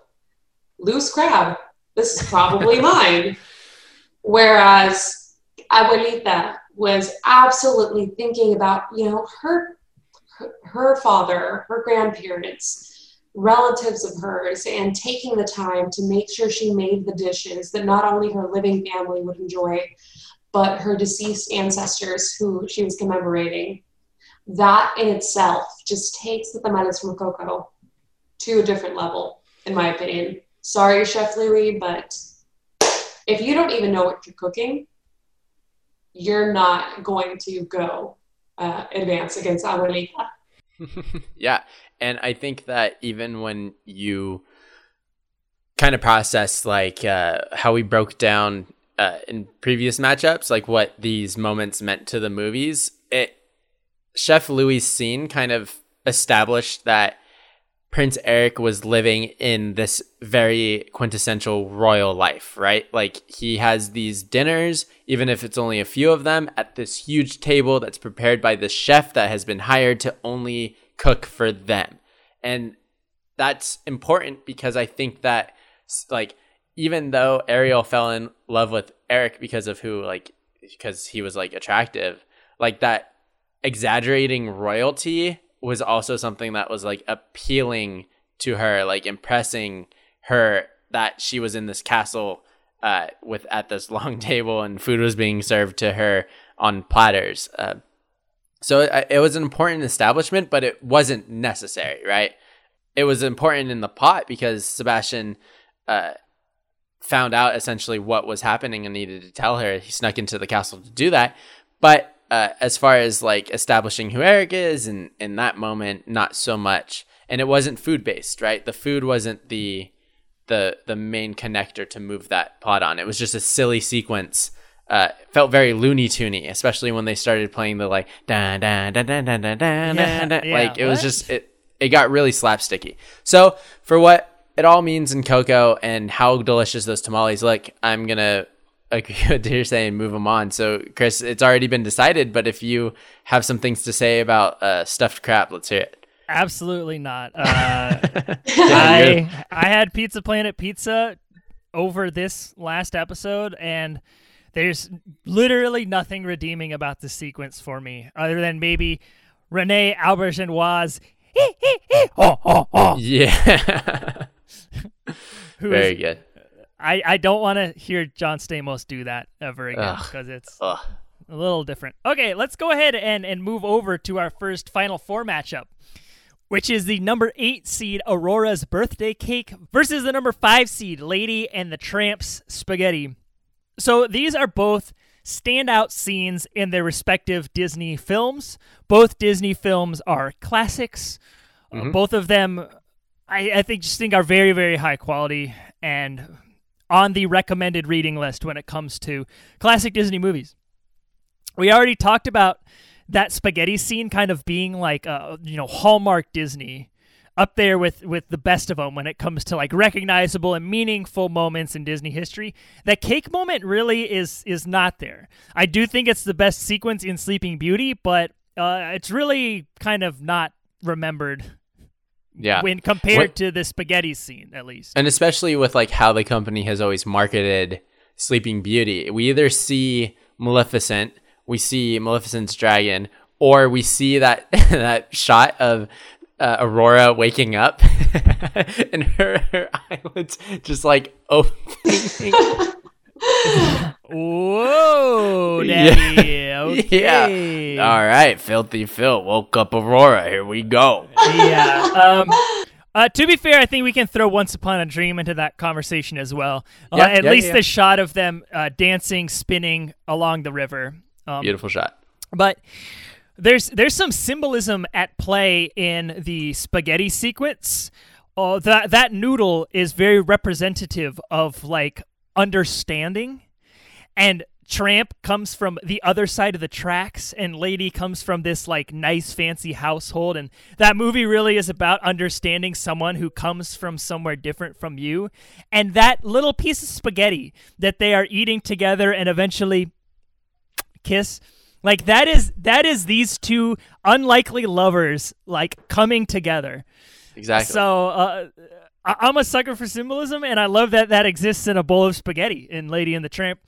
loose crab. This is probably mine. Whereas Abuelita was absolutely thinking about, you know, her, her, her father, her grandparents, relatives of hers, and taking the time to make sure she made the dishes that not only her living family would enjoy, but her deceased ancestors who she was commemorating. That in itself just takes the tamales from Coco to a different level, in my opinion. Sorry, Chef Louis, but if you don't even know what you're cooking, you're not going to go uh, advance against Abuelita. yeah. And I think that even when you kind of process like uh, how we broke down uh, in previous matchups, like what these moments meant to the movies, it Chef Louis' scene kind of established that Prince Eric was living in this very quintessential royal life, right? Like he has these dinners, even if it's only a few of them, at this huge table that's prepared by the chef that has been hired to only cook for them. And that's important because I think that, like, even though Ariel fell in love with Eric because of who, like, because he was like attractive, like that exaggerating royalty was also something that was like appealing to her, like impressing her that she was in this castle uh, with at this long table and food was being served to her on platters. Uh, so it, it was an important establishment, but it wasn't necessary, right? It was important in the plot because Sebastian uh, found out essentially what was happening and needed to tell her. He snuck into the castle to do that. But uh, as far as like establishing who Eric is and in that moment, not so much. And it wasn't food based, right? The food wasn't the the the main connector to move that plot on. It was just a silly sequence. Uh, felt very Looney Toony, especially when they started playing the like da da da da da da da Yeah, da. yeah, Like it was just it. It got really slapsticky. So for what it all means in Coco and how delicious those tamales look, I'm gonna agree with you're saying, move them on. So Chris, it's already been decided, but if you have some things to say about uh, stuffed crap, let's hear it. Absolutely not. Uh, I I had Pizza Planet pizza over this last episode, and there's literally nothing redeeming about the sequence for me, other than maybe René Auberjonois, oh, oh, oh, Yeah, who very is- good. I I don't want to hear John Stamos do that ever again because it's Ugh. a little different. Okay, let's go ahead and, and move over to our first Final Four matchup, which is the number eight seed Aurora's birthday cake versus the number five seed Lady and the Tramps spaghetti. So these are both standout scenes in their respective Disney films. Both Disney films are classics. Uh, both of them, I, I think, just think are very, very high quality and on the recommended reading list when it comes to classic Disney movies. We already talked about that spaghetti scene kind of being like, uh, you know, Hallmark Disney up there with with the best of them when it comes to like recognizable and meaningful moments in Disney history. That cake moment really is is not there. I do think it's the best sequence in Sleeping Beauty, but uh, it's really kind of not remembered Yeah, when compared What- to the spaghetti scene, at least. and especially with like how the company has always marketed Sleeping Beauty. We either see Maleficent, we see Maleficent's dragon, or we see that that shot of uh, Aurora waking up and her, her eyelids just like opening. Whoa, Yeah. daddy. Okay. yeah. All right, filthy Phil woke up Aurora. Here we go. yeah. Um, uh, to be fair, I think we can throw Once Upon a Dream into that conversation as well. Uh, Yeah, at yeah, least yeah. the shot of them uh, dancing, spinning along the river. Um, Beautiful shot. but there's there's some symbolism at play in the spaghetti sequence. Oh, that that noodle is very representative of like understanding, and Tramp comes from the other side of the tracks, and Lady comes from this like nice fancy household, and that movie really is about understanding someone who comes from somewhere different from you, and that little piece of spaghetti that they are eating together and eventually kiss like that is that is these two unlikely lovers like coming together. Exactly. so uh, I'm a sucker for symbolism and i love that that exists in a bowl of spaghetti in lady and the tramp.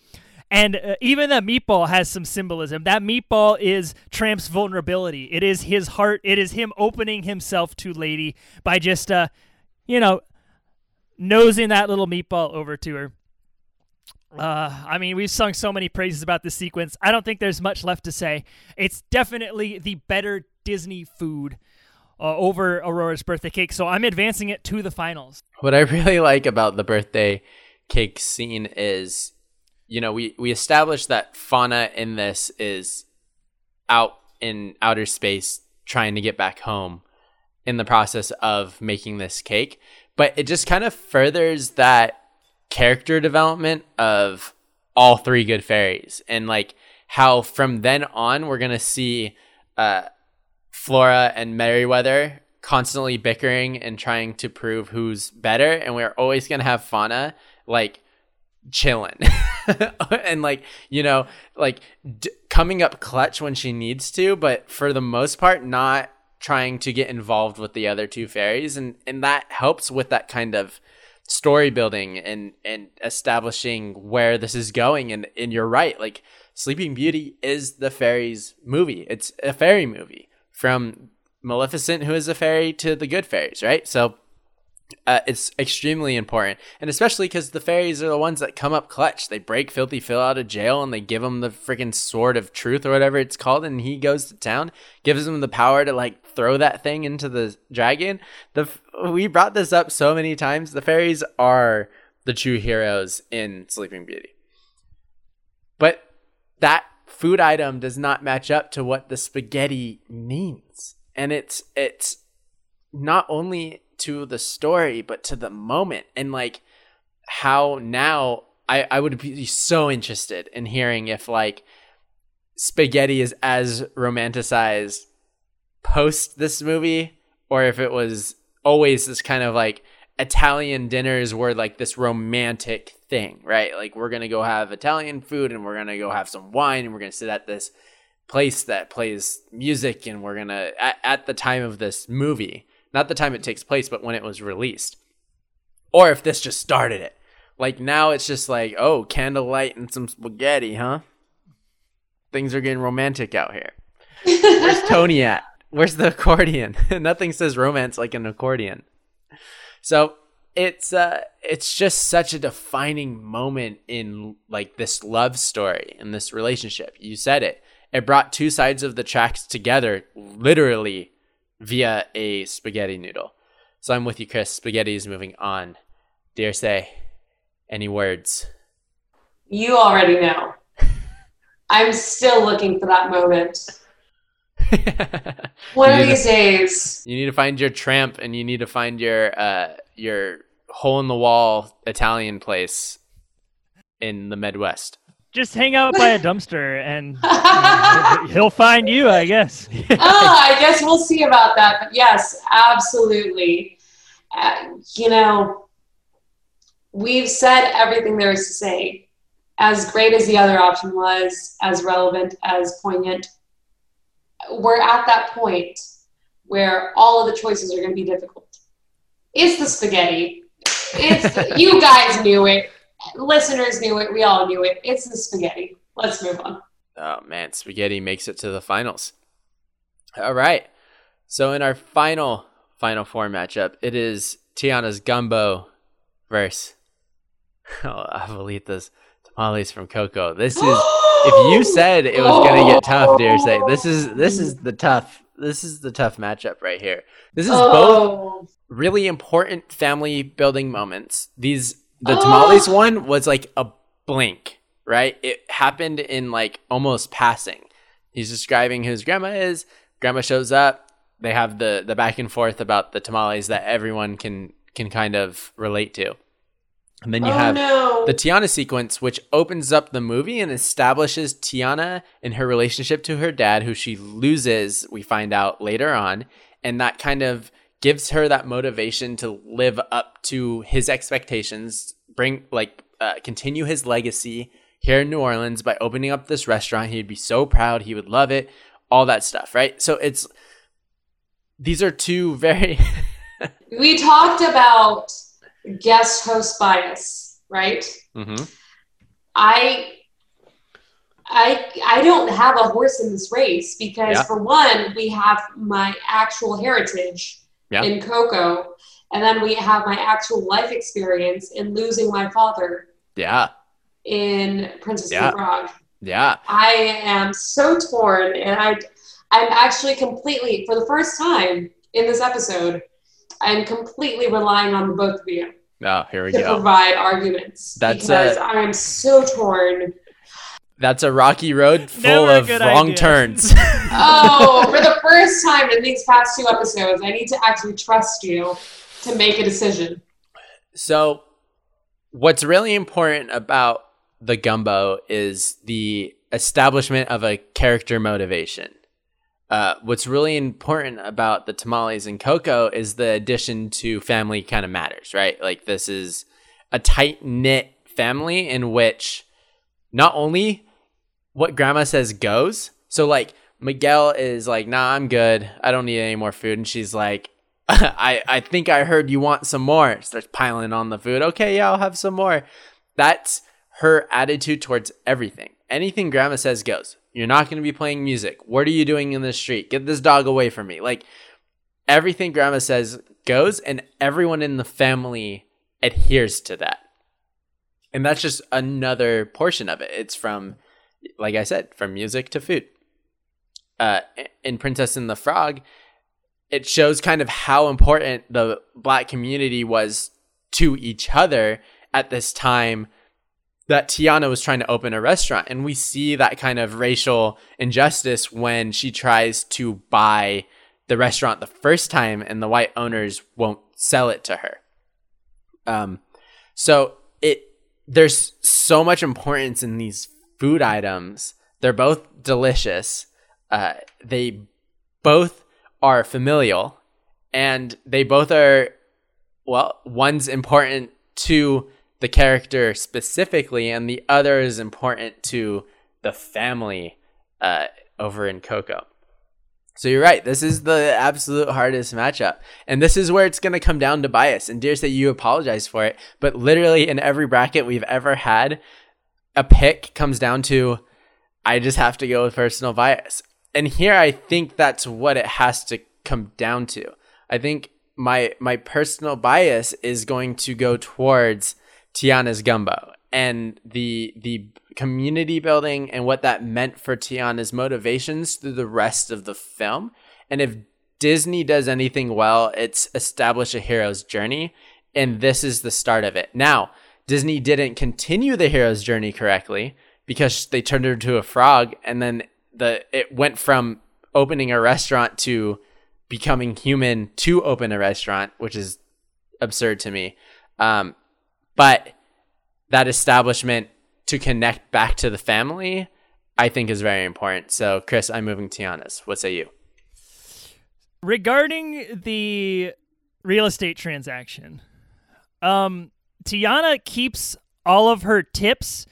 And uh, even that meatball has some symbolism. That meatball is tramp's vulnerability. It is his heart. It is him opening himself to lady by just uh you know nosing that little meatball over to her. Uh, I mean, we've sung so many praises about this sequence. I don't think there's much left to say. It's definitely the better Disney food uh, over Aurora's birthday cake, so I'm advancing it to the finals. What I really like about the birthday cake scene is, you know, we we established that Fauna in this is out in outer space trying to get back home in the process of making this cake, but it just kind of furthers that character development of all three good fairies and like how from then on we're gonna see uh Flora and Merryweather constantly bickering and trying to prove who's better, and we're always gonna have Fauna like chilling. And like you know like d- coming up clutch when she needs to, but for the most part not trying to get involved with the other two fairies, and and that helps with that kind of story building and and establishing where this is going and and you're right like sleeping beauty is the fairies movie. It's a fairy movie from Maleficent, who is a fairy, to the good fairies, right? So uh, it's extremely important, and especially because the fairies are the ones that come up clutch. They break Filthy Phil out of jail, and they give him the freaking sword of truth or whatever it's called, and he goes to town, gives him the power to like throw that thing into the dragon. The we brought this up so many times. The fairies are the true heroes in Sleeping Beauty, but that food item does not match up to what the spaghetti means, and it's it's not only to the story but to the moment. And like how now I, I would be so interested in hearing if like spaghetti is as romanticized post this movie or if it was always this kind of like Italian dinners were like this romantic thing, right? Like we're gonna go have Italian food and we're gonna go have some wine and we're gonna sit at this place that plays music and we're gonna at, at the time of this movie not the time it takes place, but when it was released. Or if this just started it. Like now it's just like, oh, candlelight and some spaghetti, huh? Things are getting romantic out here. Where's Tony at? Where's the accordion? Nothing says romance like an accordion. So it's uh it's just such a defining moment in like this love story and this relationship. You said it. It brought two sides of the tracks together literally via a spaghetti noodle. So I'm with you, Chris. Spaghetti is moving on. Dare say, any words? You already know. I'm still looking for that moment. One of these to, days. You need to find your tramp and you need to find your uh your hole in the wall Italian place in the Midwest. Just hang out by a dumpster and he'll find you, I guess. oh, I guess we'll see about that. But yes, absolutely. Uh, you know, we've said everything there is to say. As great as the other option was, as relevant, as poignant, we're at that point where all of the choices are going to be difficult. Is the spaghetti. It's you guys knew it listeners knew it. We all knew it. It's the spaghetti. Let's move on. Oh man, spaghetti makes it to the finals. All right. So in our final final four matchup, it is Tiana's gumbo versus oh, Abuelita's tamales from Coco. This is if you said it was gonna get tough, dear say this is this is the tough this is the tough matchup right here. This is oh. both really important family building moments. These the oh. tamales one was like a blink, right? It happened in like almost passing. He's describing who his grandma is. Grandma shows up. They have the the back and forth about the tamales that everyone can can kind of relate to. And then you oh, have no. the Tiana sequence, which opens up the movie and establishes Tiana and her relationship to her dad, who she loses, we find out later on. And that kind of gives her that motivation to live up to his expectations, bring like uh, continue his legacy here in New Orleans by opening up this restaurant. He'd be so proud. He would love it. All that stuff, right? So it's these are two very. we talked about guest host bias, right? Mm-hmm. I I I don't have a horse in this race because Yeah. for one, we have my actual heritage Yeah. in Coco, and then we have my actual life experience in losing my father Yeah, in Princess Yeah. and the Frog. yeah, I am so torn, and I I'm actually completely for the first time in this episode, I'm completely relying on both of you oh, here we to go. provide arguments That's, because I am so torn. That's a rocky road full of wrong idea. turns. Oh, for the first time in these past two episodes, I need to actually trust you to make a decision. So, what's really important about the gumbo is the establishment of a character motivation. Uh, what's really important about the tamales and Coco is the addition to family kind of matters, right? Like, this is a tight knit family in which not only what grandma says goes, so like Miguel is like, nah, I'm good. I don't need any more food. And she's like, I, I think I heard you want some more. Starts piling on the food. Okay, yeah, I'll have some more. That's her attitude towards everything. Anything grandma says goes. You're not going to be playing music. What are you doing in the street? Get this dog away from me. Like, everything grandma says goes and everyone in the family adheres to that. And that's just another portion of it. It's from like I said, from music to food. Uh in Princess and the Frog, it shows kind of how important the black community was to each other at this time that Tiana was trying to open a restaurant. And we see that kind of racial injustice when she tries to buy the restaurant the first time and the white owners won't sell it to her. Um, so it there's so much importance in these food items. They're both delicious. Uh, they both are familial, and they both are well. One's important to the character specifically, and the other is important to the family uh, over in Coco. So you're right. This is the absolute hardest matchup. And this is where it's going to come down to bias. And Dear say you apologize for it. But literally in every bracket we've ever had, a pick comes down to I just have to go with personal bias. And here I think that's what it has to come down to. I think my my personal bias is going to go towards Tiana's gumbo and the the community building and what that meant for Tiana's motivations through the rest of the film. And if Disney does anything well, it's establish a hero's journey, and this is the start of it. Now, Disney didn't continue the hero's journey correctly because they turned her into a frog, and then the it went from opening a restaurant to becoming human to open a restaurant, which is absurd to me. Um, but that establishment to connect back to the family, I think is very important. So, Chris, I'm moving Tiana's. What say you? Regarding the real estate transaction, um, Tiana keeps all of her tips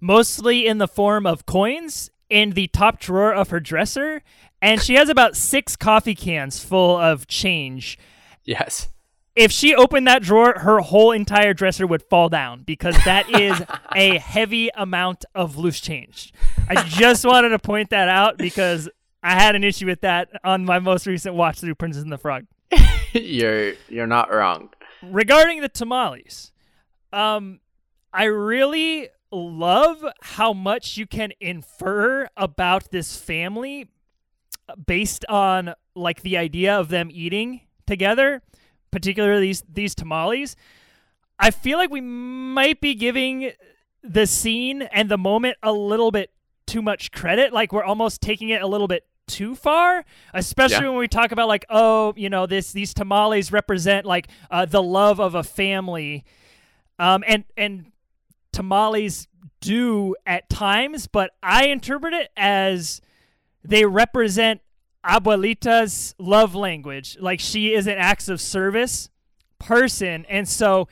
mostly in the form of coins in the top drawer of her dresser, and she has about six coffee cans full of change. Yes if she opened that drawer, her whole entire dresser would fall down because that is a heavy amount of loose change. I just wanted to point that out because I had an issue with that on my most recent watch through Princess and the Frog. you're you're not wrong. Regarding the tamales, um, I really love how much you can infer about this family based on like the idea of them eating together particularly these these tamales, I feel like we might be giving the scene and the moment a little bit too much credit. Like we're almost taking it a little bit too far, especially yeah. when we talk about like, oh, you know, this these tamales represent like uh, the love of a family, um, and and tamales do at times, but I interpret it as they represent abuelita's love language. Like she is an acts of service person. And so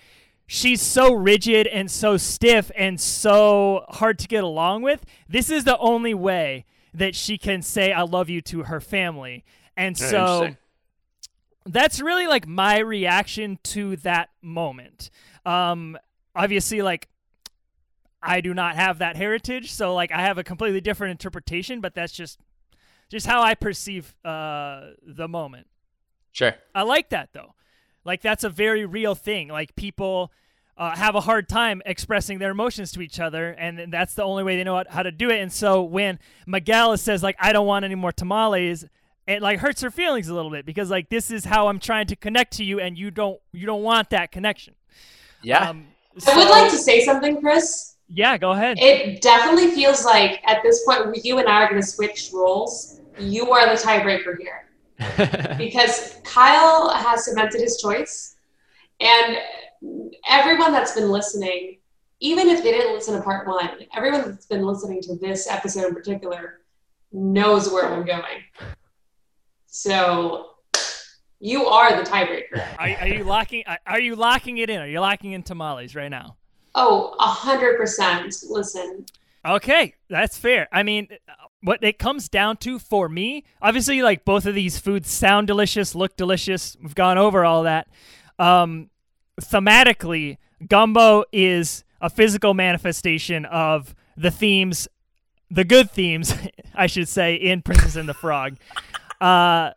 she's so rigid and so stiff and so hard to get along with. This is the only way that she can say I love you to her family. And so that's really like my reaction to that moment. Um obviously like I do not have that heritage, so like I have a completely different interpretation, but that's just just how I perceive uh, the moment. Sure. I like that though. Like that's a very real thing. Like people uh, have a hard time expressing their emotions to each other, and that's the only way they know how to do it. And so when Miguel says like I don't want any more tamales, it like hurts her feelings a little bit because like this is how I'm trying to connect to you, and you don't you don't want that connection. Yeah. Um, so, I would like to say something, Chris. Yeah, go ahead. It definitely feels like at this point you and I are going to switch roles you are the tiebreaker here. because Kyle has cemented his choice, and everyone that's been listening, even if they didn't listen to part one, everyone that's been listening to this episode in particular knows where I'm going. So you are the tiebreaker. Are, are you locking? Are you locking it in? Are you locking in tamales right now? Oh, a hundred percent. Listen. Okay, that's fair. I mean, what it comes down to for me, obviously, like both of these foods sound delicious, look delicious. We've gone over all that. Um, thematically, gumbo is a physical manifestation of the themes, the good themes, I should say, in Princess and the Frog. Uh,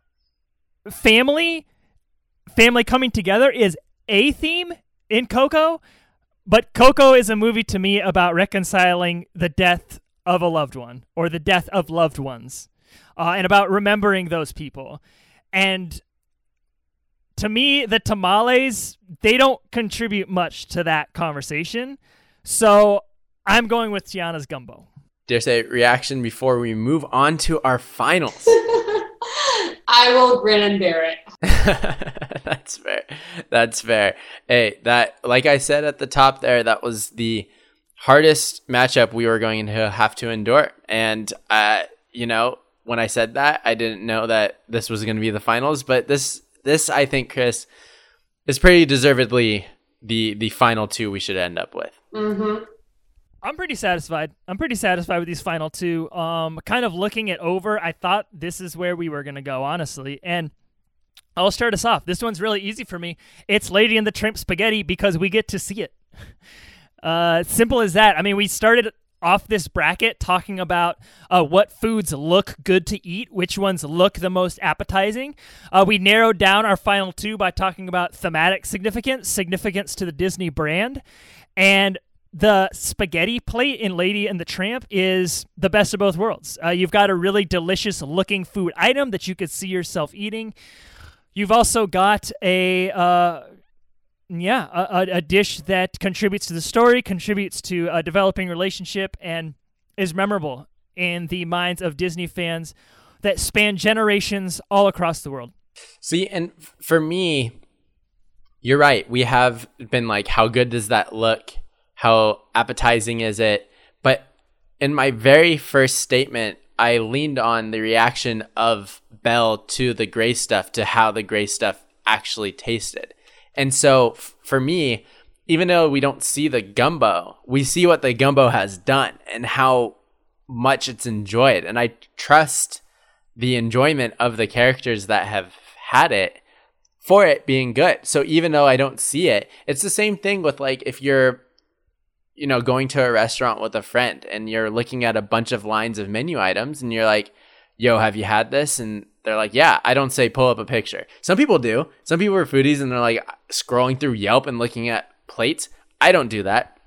family, family coming together is a theme in Coco, but Coco is a movie to me about reconciling the death of a loved one or the death of loved ones, uh, and about remembering those people. And to me, the tamales they don't contribute much to that conversation. So I'm going with Tiana's gumbo. Dare say reaction before we move on to our finals. I will grin and bear it. That's fair. That's fair. Hey, that like I said at the top there, that was the hardest matchup we were going to have to endure. And uh, you know, when I said that, I didn't know that this was going to be the finals, but this this I think Chris is pretty deservedly the the final two we should end up with. hmm I'm pretty satisfied. I'm pretty satisfied with these final two. Um, kind of looking it over, I thought this is where we were gonna go, honestly. And I'll start us off. This one's really easy for me. It's Lady and the Tramp Spaghetti because we get to see it. Uh, simple as that. I mean, we started off this bracket talking about uh, what foods look good to eat, which ones look the most appetizing. Uh, we narrowed down our final two by talking about thematic significance, significance to the Disney brand, and the spaghetti plate in Lady and the Tramp is the best of both worlds. Uh, you've got a really delicious looking food item that you could see yourself eating. You've also got a uh, yeah, a, a, dish that contributes to the story, contributes to a developing relationship, and is memorable in the minds of Disney fans that span generations all across the world. See, and for me, you're right. We have been like, how good does that look? How appetizing is it? But in my very first statement, I leaned on the reaction of Belle to the gray stuff, to how the gray stuff actually tasted. And so f- for me, even though we don't see the gumbo, we see what the gumbo has done and how much it's enjoyed. And I trust the enjoyment of the characters that have had it for it being good. So even though I don't see it, it's the same thing with like if you're you know going to a restaurant with a friend and you're looking at a bunch of lines of menu items and you're like, "Yo, have you had this?" and they're like, "Yeah." I don't say pull up a picture. Some people do. Some people are foodies and they're like scrolling through Yelp and looking at plates. I don't do that.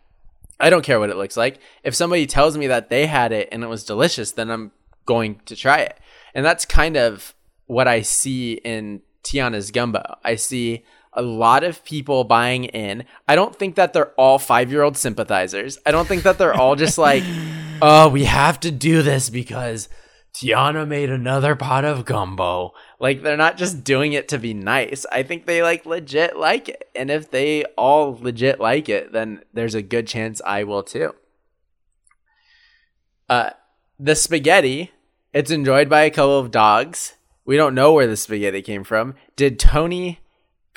I don't care what it looks like. If somebody tells me that they had it and it was delicious, then I'm going to try it. And that's kind of what I see in Tiana's gumbo. I see a lot of people buying in. I don't think that they're all five year old sympathizers. I don't think that they're all just like, oh, we have to do this because Tiana made another pot of gumbo. Like they're not just doing it to be nice. I think they like legit like it. And if they all legit like it, then there's a good chance I will too. Uh the spaghetti, it's enjoyed by a couple of dogs. We don't know where the spaghetti came from. Did Tony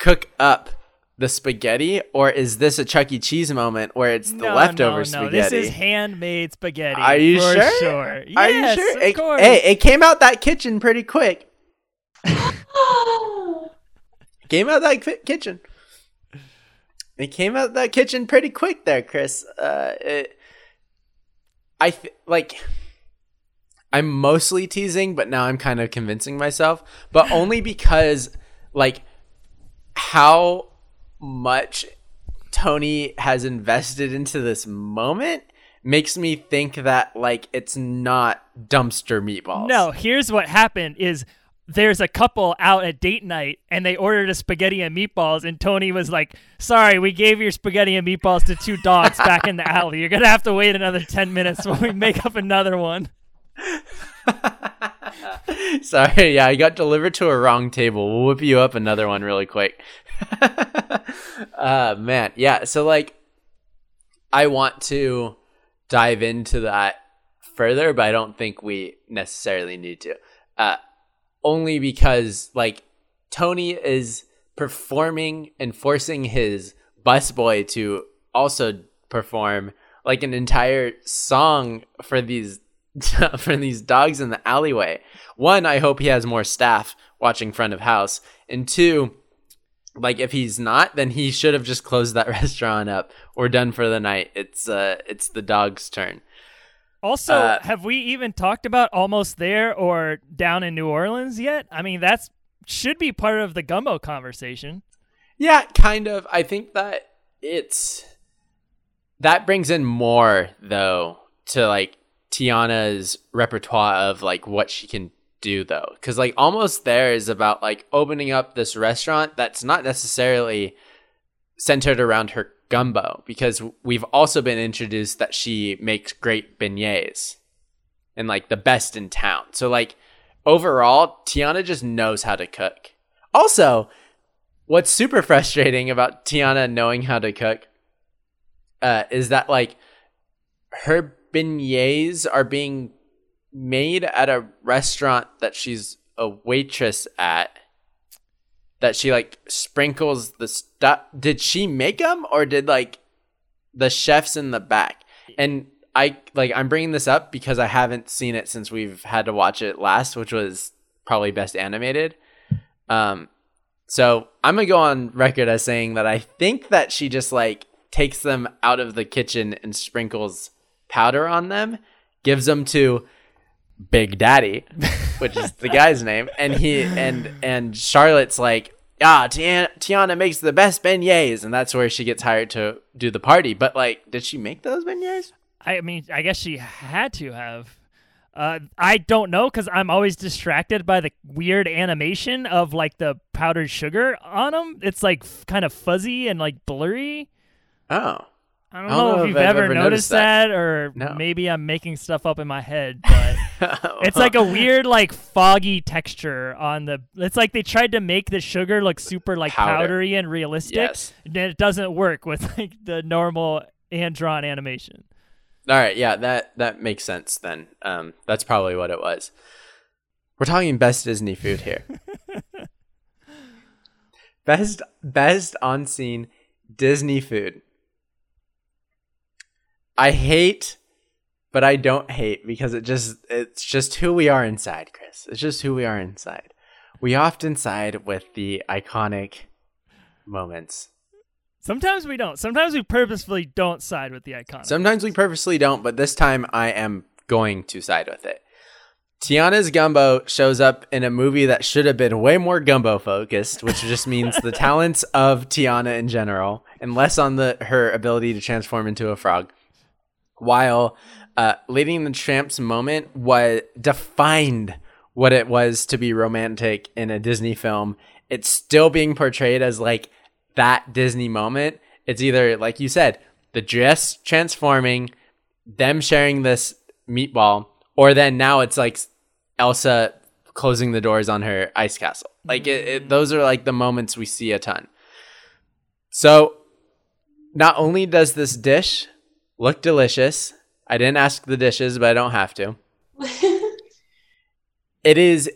cook up the spaghetti or is this a Chuck E. Cheese moment where it's the no, leftover no, spaghetti? No, this is handmade spaghetti. Are you for sure? sure? Are Yes, you sure? Of It- course. hey, it came out that kitchen pretty quick. came out that ki- kitchen. It came out that kitchen pretty quick there, Chris. Uh, it, I th- like. I'm mostly teasing, but now I'm kind of convincing myself. But only because, like, how much Tony has invested into this moment makes me think that like it's not dumpster meatballs. No, here's what happened is there's a couple out at date night and they ordered a spaghetti and meatballs and Tony was like, "Sorry, we gave your spaghetti and meatballs to two dogs back in the alley. You're going to have to wait another 10 minutes when we make up another one." Sorry, yeah, I got delivered to a wrong table. We'll whip you up another one really quick. uh man, yeah, so like I want to dive into that further, but I don't think we necessarily need to. Uh only because like Tony is performing and forcing his busboy to also perform like an entire song for these for these dogs in the alleyway. One, I hope he has more staff watching front of house, and two, like if he's not, then he should have just closed that restaurant up or done for the night. It's uh, it's the dog's turn. Also, Uh, have we even talked about almost there or down in New Orleans yet? I mean, that's should be part of the gumbo conversation. Yeah, kind of. I think that it's that brings in more though to like Tiana's repertoire of like what she can do though. Cuz like almost there is about like opening up this restaurant that's not necessarily centered around her gumbo because we've also been introduced that she makes great beignets and like the best in town. So like overall, Tiana just knows how to cook. Also, what's super frustrating about Tiana knowing how to cook uh, is that like her beignets are being made at a restaurant that she's a waitress at that she like sprinkles the stuff. Did she make them or did like the chefs in the back? And i like i'm bringing this up because i haven't seen it since we've had to watch it last which was probably best animated. Um so i'm gonna go on record as saying that i think that she just like takes them out of the kitchen and sprinkles powder on them gives them to Big Daddy, which is the guy's name, and he and and Charlotte's like, ah, Tiana, Tiana makes the best beignets, and that's where she gets hired to do the party. But like, did she make those beignets? I mean, I guess she had to have. Uh, I don't know because I'm always distracted by the weird animation of like the powdered sugar on them. It's like f- kind of fuzzy and like blurry. Oh, I don't, I don't know, know if you've ever ever noticed noticed that, that. or No. maybe I'm making stuff up in my head, but it's like a weird, like foggy texture on the. It's like they tried to make the sugar look super like Powder. powdery and realistic, Yes. and it doesn't work with like the normal hand drawn animation. All right, yeah, that that makes sense then. Um, that's probably what it was. We're talking best Disney food here. best best on scene Disney food. I hate, but I don't hate because it just it's just who we are inside, Chris. It's just who we are inside. We often side with the iconic moments. Sometimes we don't. Sometimes we purposefully don't side with the iconic. Sometimes we purposely don't, but this time I am going to side with it. Tiana's gumbo shows up in a movie that should have been way more gumbo focused, which just means the talents of Tiana in general, and less on the her ability to transform into a frog. While uh, and the Tramp's moment was defined what it was to be romantic in a Disney film. It's still being portrayed as like that Disney moment. It's either like you said, the dress transforming, them sharing this meatball, or then now it's like Elsa closing the doors on her ice castle. Like it, it, those are like the moments we see a ton. So, not only does this dish look delicious, I didn't ask the dishes, but I don't have to. It is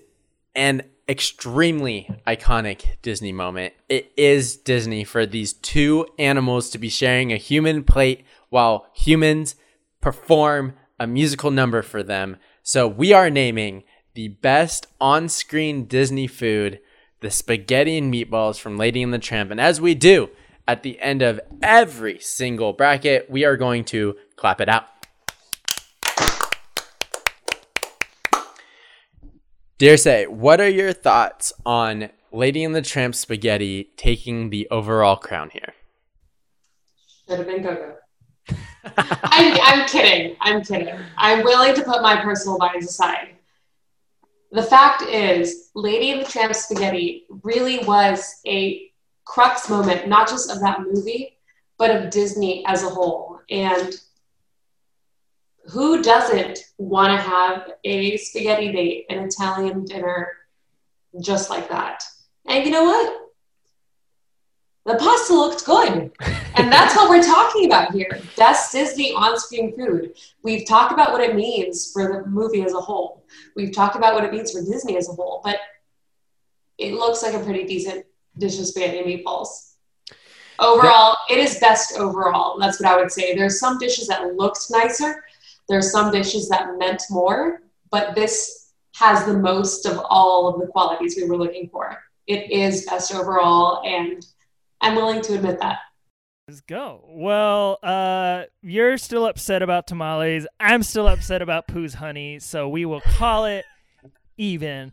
an extremely iconic Disney moment. It is Disney for these two animals to be sharing a human plate while humans perform a musical number for them. So we are naming the best on screen Disney food the spaghetti and meatballs from Lady and the Tramp. And as we do at the end of every single bracket, we are going to clap it out. Dear Say, what are your thoughts on Lady and the Tramp spaghetti taking the overall crown here? Should have been Coco. I'm, I'm kidding. I'm kidding. I'm willing to put my personal bias aside. The fact is, Lady and the Tramp Spaghetti really was a crux moment, not just of that movie, but of Disney as a whole. And who doesn't want to have a spaghetti date, an Italian dinner, just like that? And you know what? The pasta looked good. And that's what we're talking about here. Best Disney on screen food. We've talked about what it means for the movie as a whole. We've talked about what it means for Disney as a whole, but it looks like a pretty decent dish of spaghetti and meatballs. Overall, it is best overall. That's what I would say. There's some dishes that looked nicer, there's some dishes that meant more, but this has the most of all of the qualities we were looking for. It is best overall, and I'm willing to admit that. Let's go. Well, uh, you're still upset about tamales. I'm still upset about Pooh's honey, so we will call it even.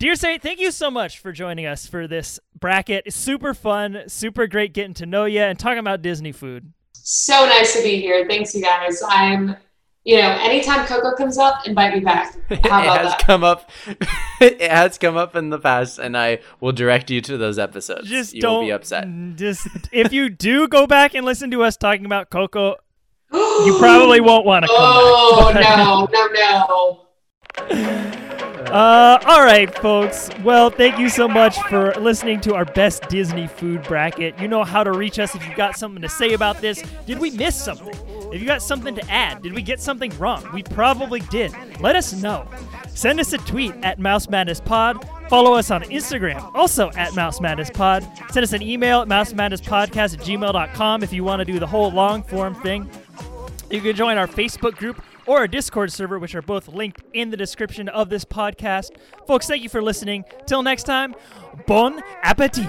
Dear Saint, thank you so much for joining us for this bracket. It's super fun, super great getting to know you and talking about Disney food. So nice to be here. Thanks, you guys. I'm, you know, anytime Coco comes up, invite me back. How it has that? come up. it has come up in the past, and I will direct you to those episodes. Just you don't be upset. Just if you do go back and listen to us talking about Coco, you probably won't want to come Oh back. no, no, no. Uh, all right, folks. Well, thank you so much for listening to our best Disney food bracket. You know how to reach us if you've got something to say about this. Did we miss something? If you got something to add, did we get something wrong? We probably did. Let us know. Send us a tweet at Mouse Madness Pod. Follow us on Instagram, also at Mouse Madness Pod. Send us an email at mousemadnesspodcast at gmail.com if you want to do the whole long form thing. You can join our Facebook group or a Discord server, which are both linked in the description of this podcast. Folks, thank you for listening. Till next time, bon appetit.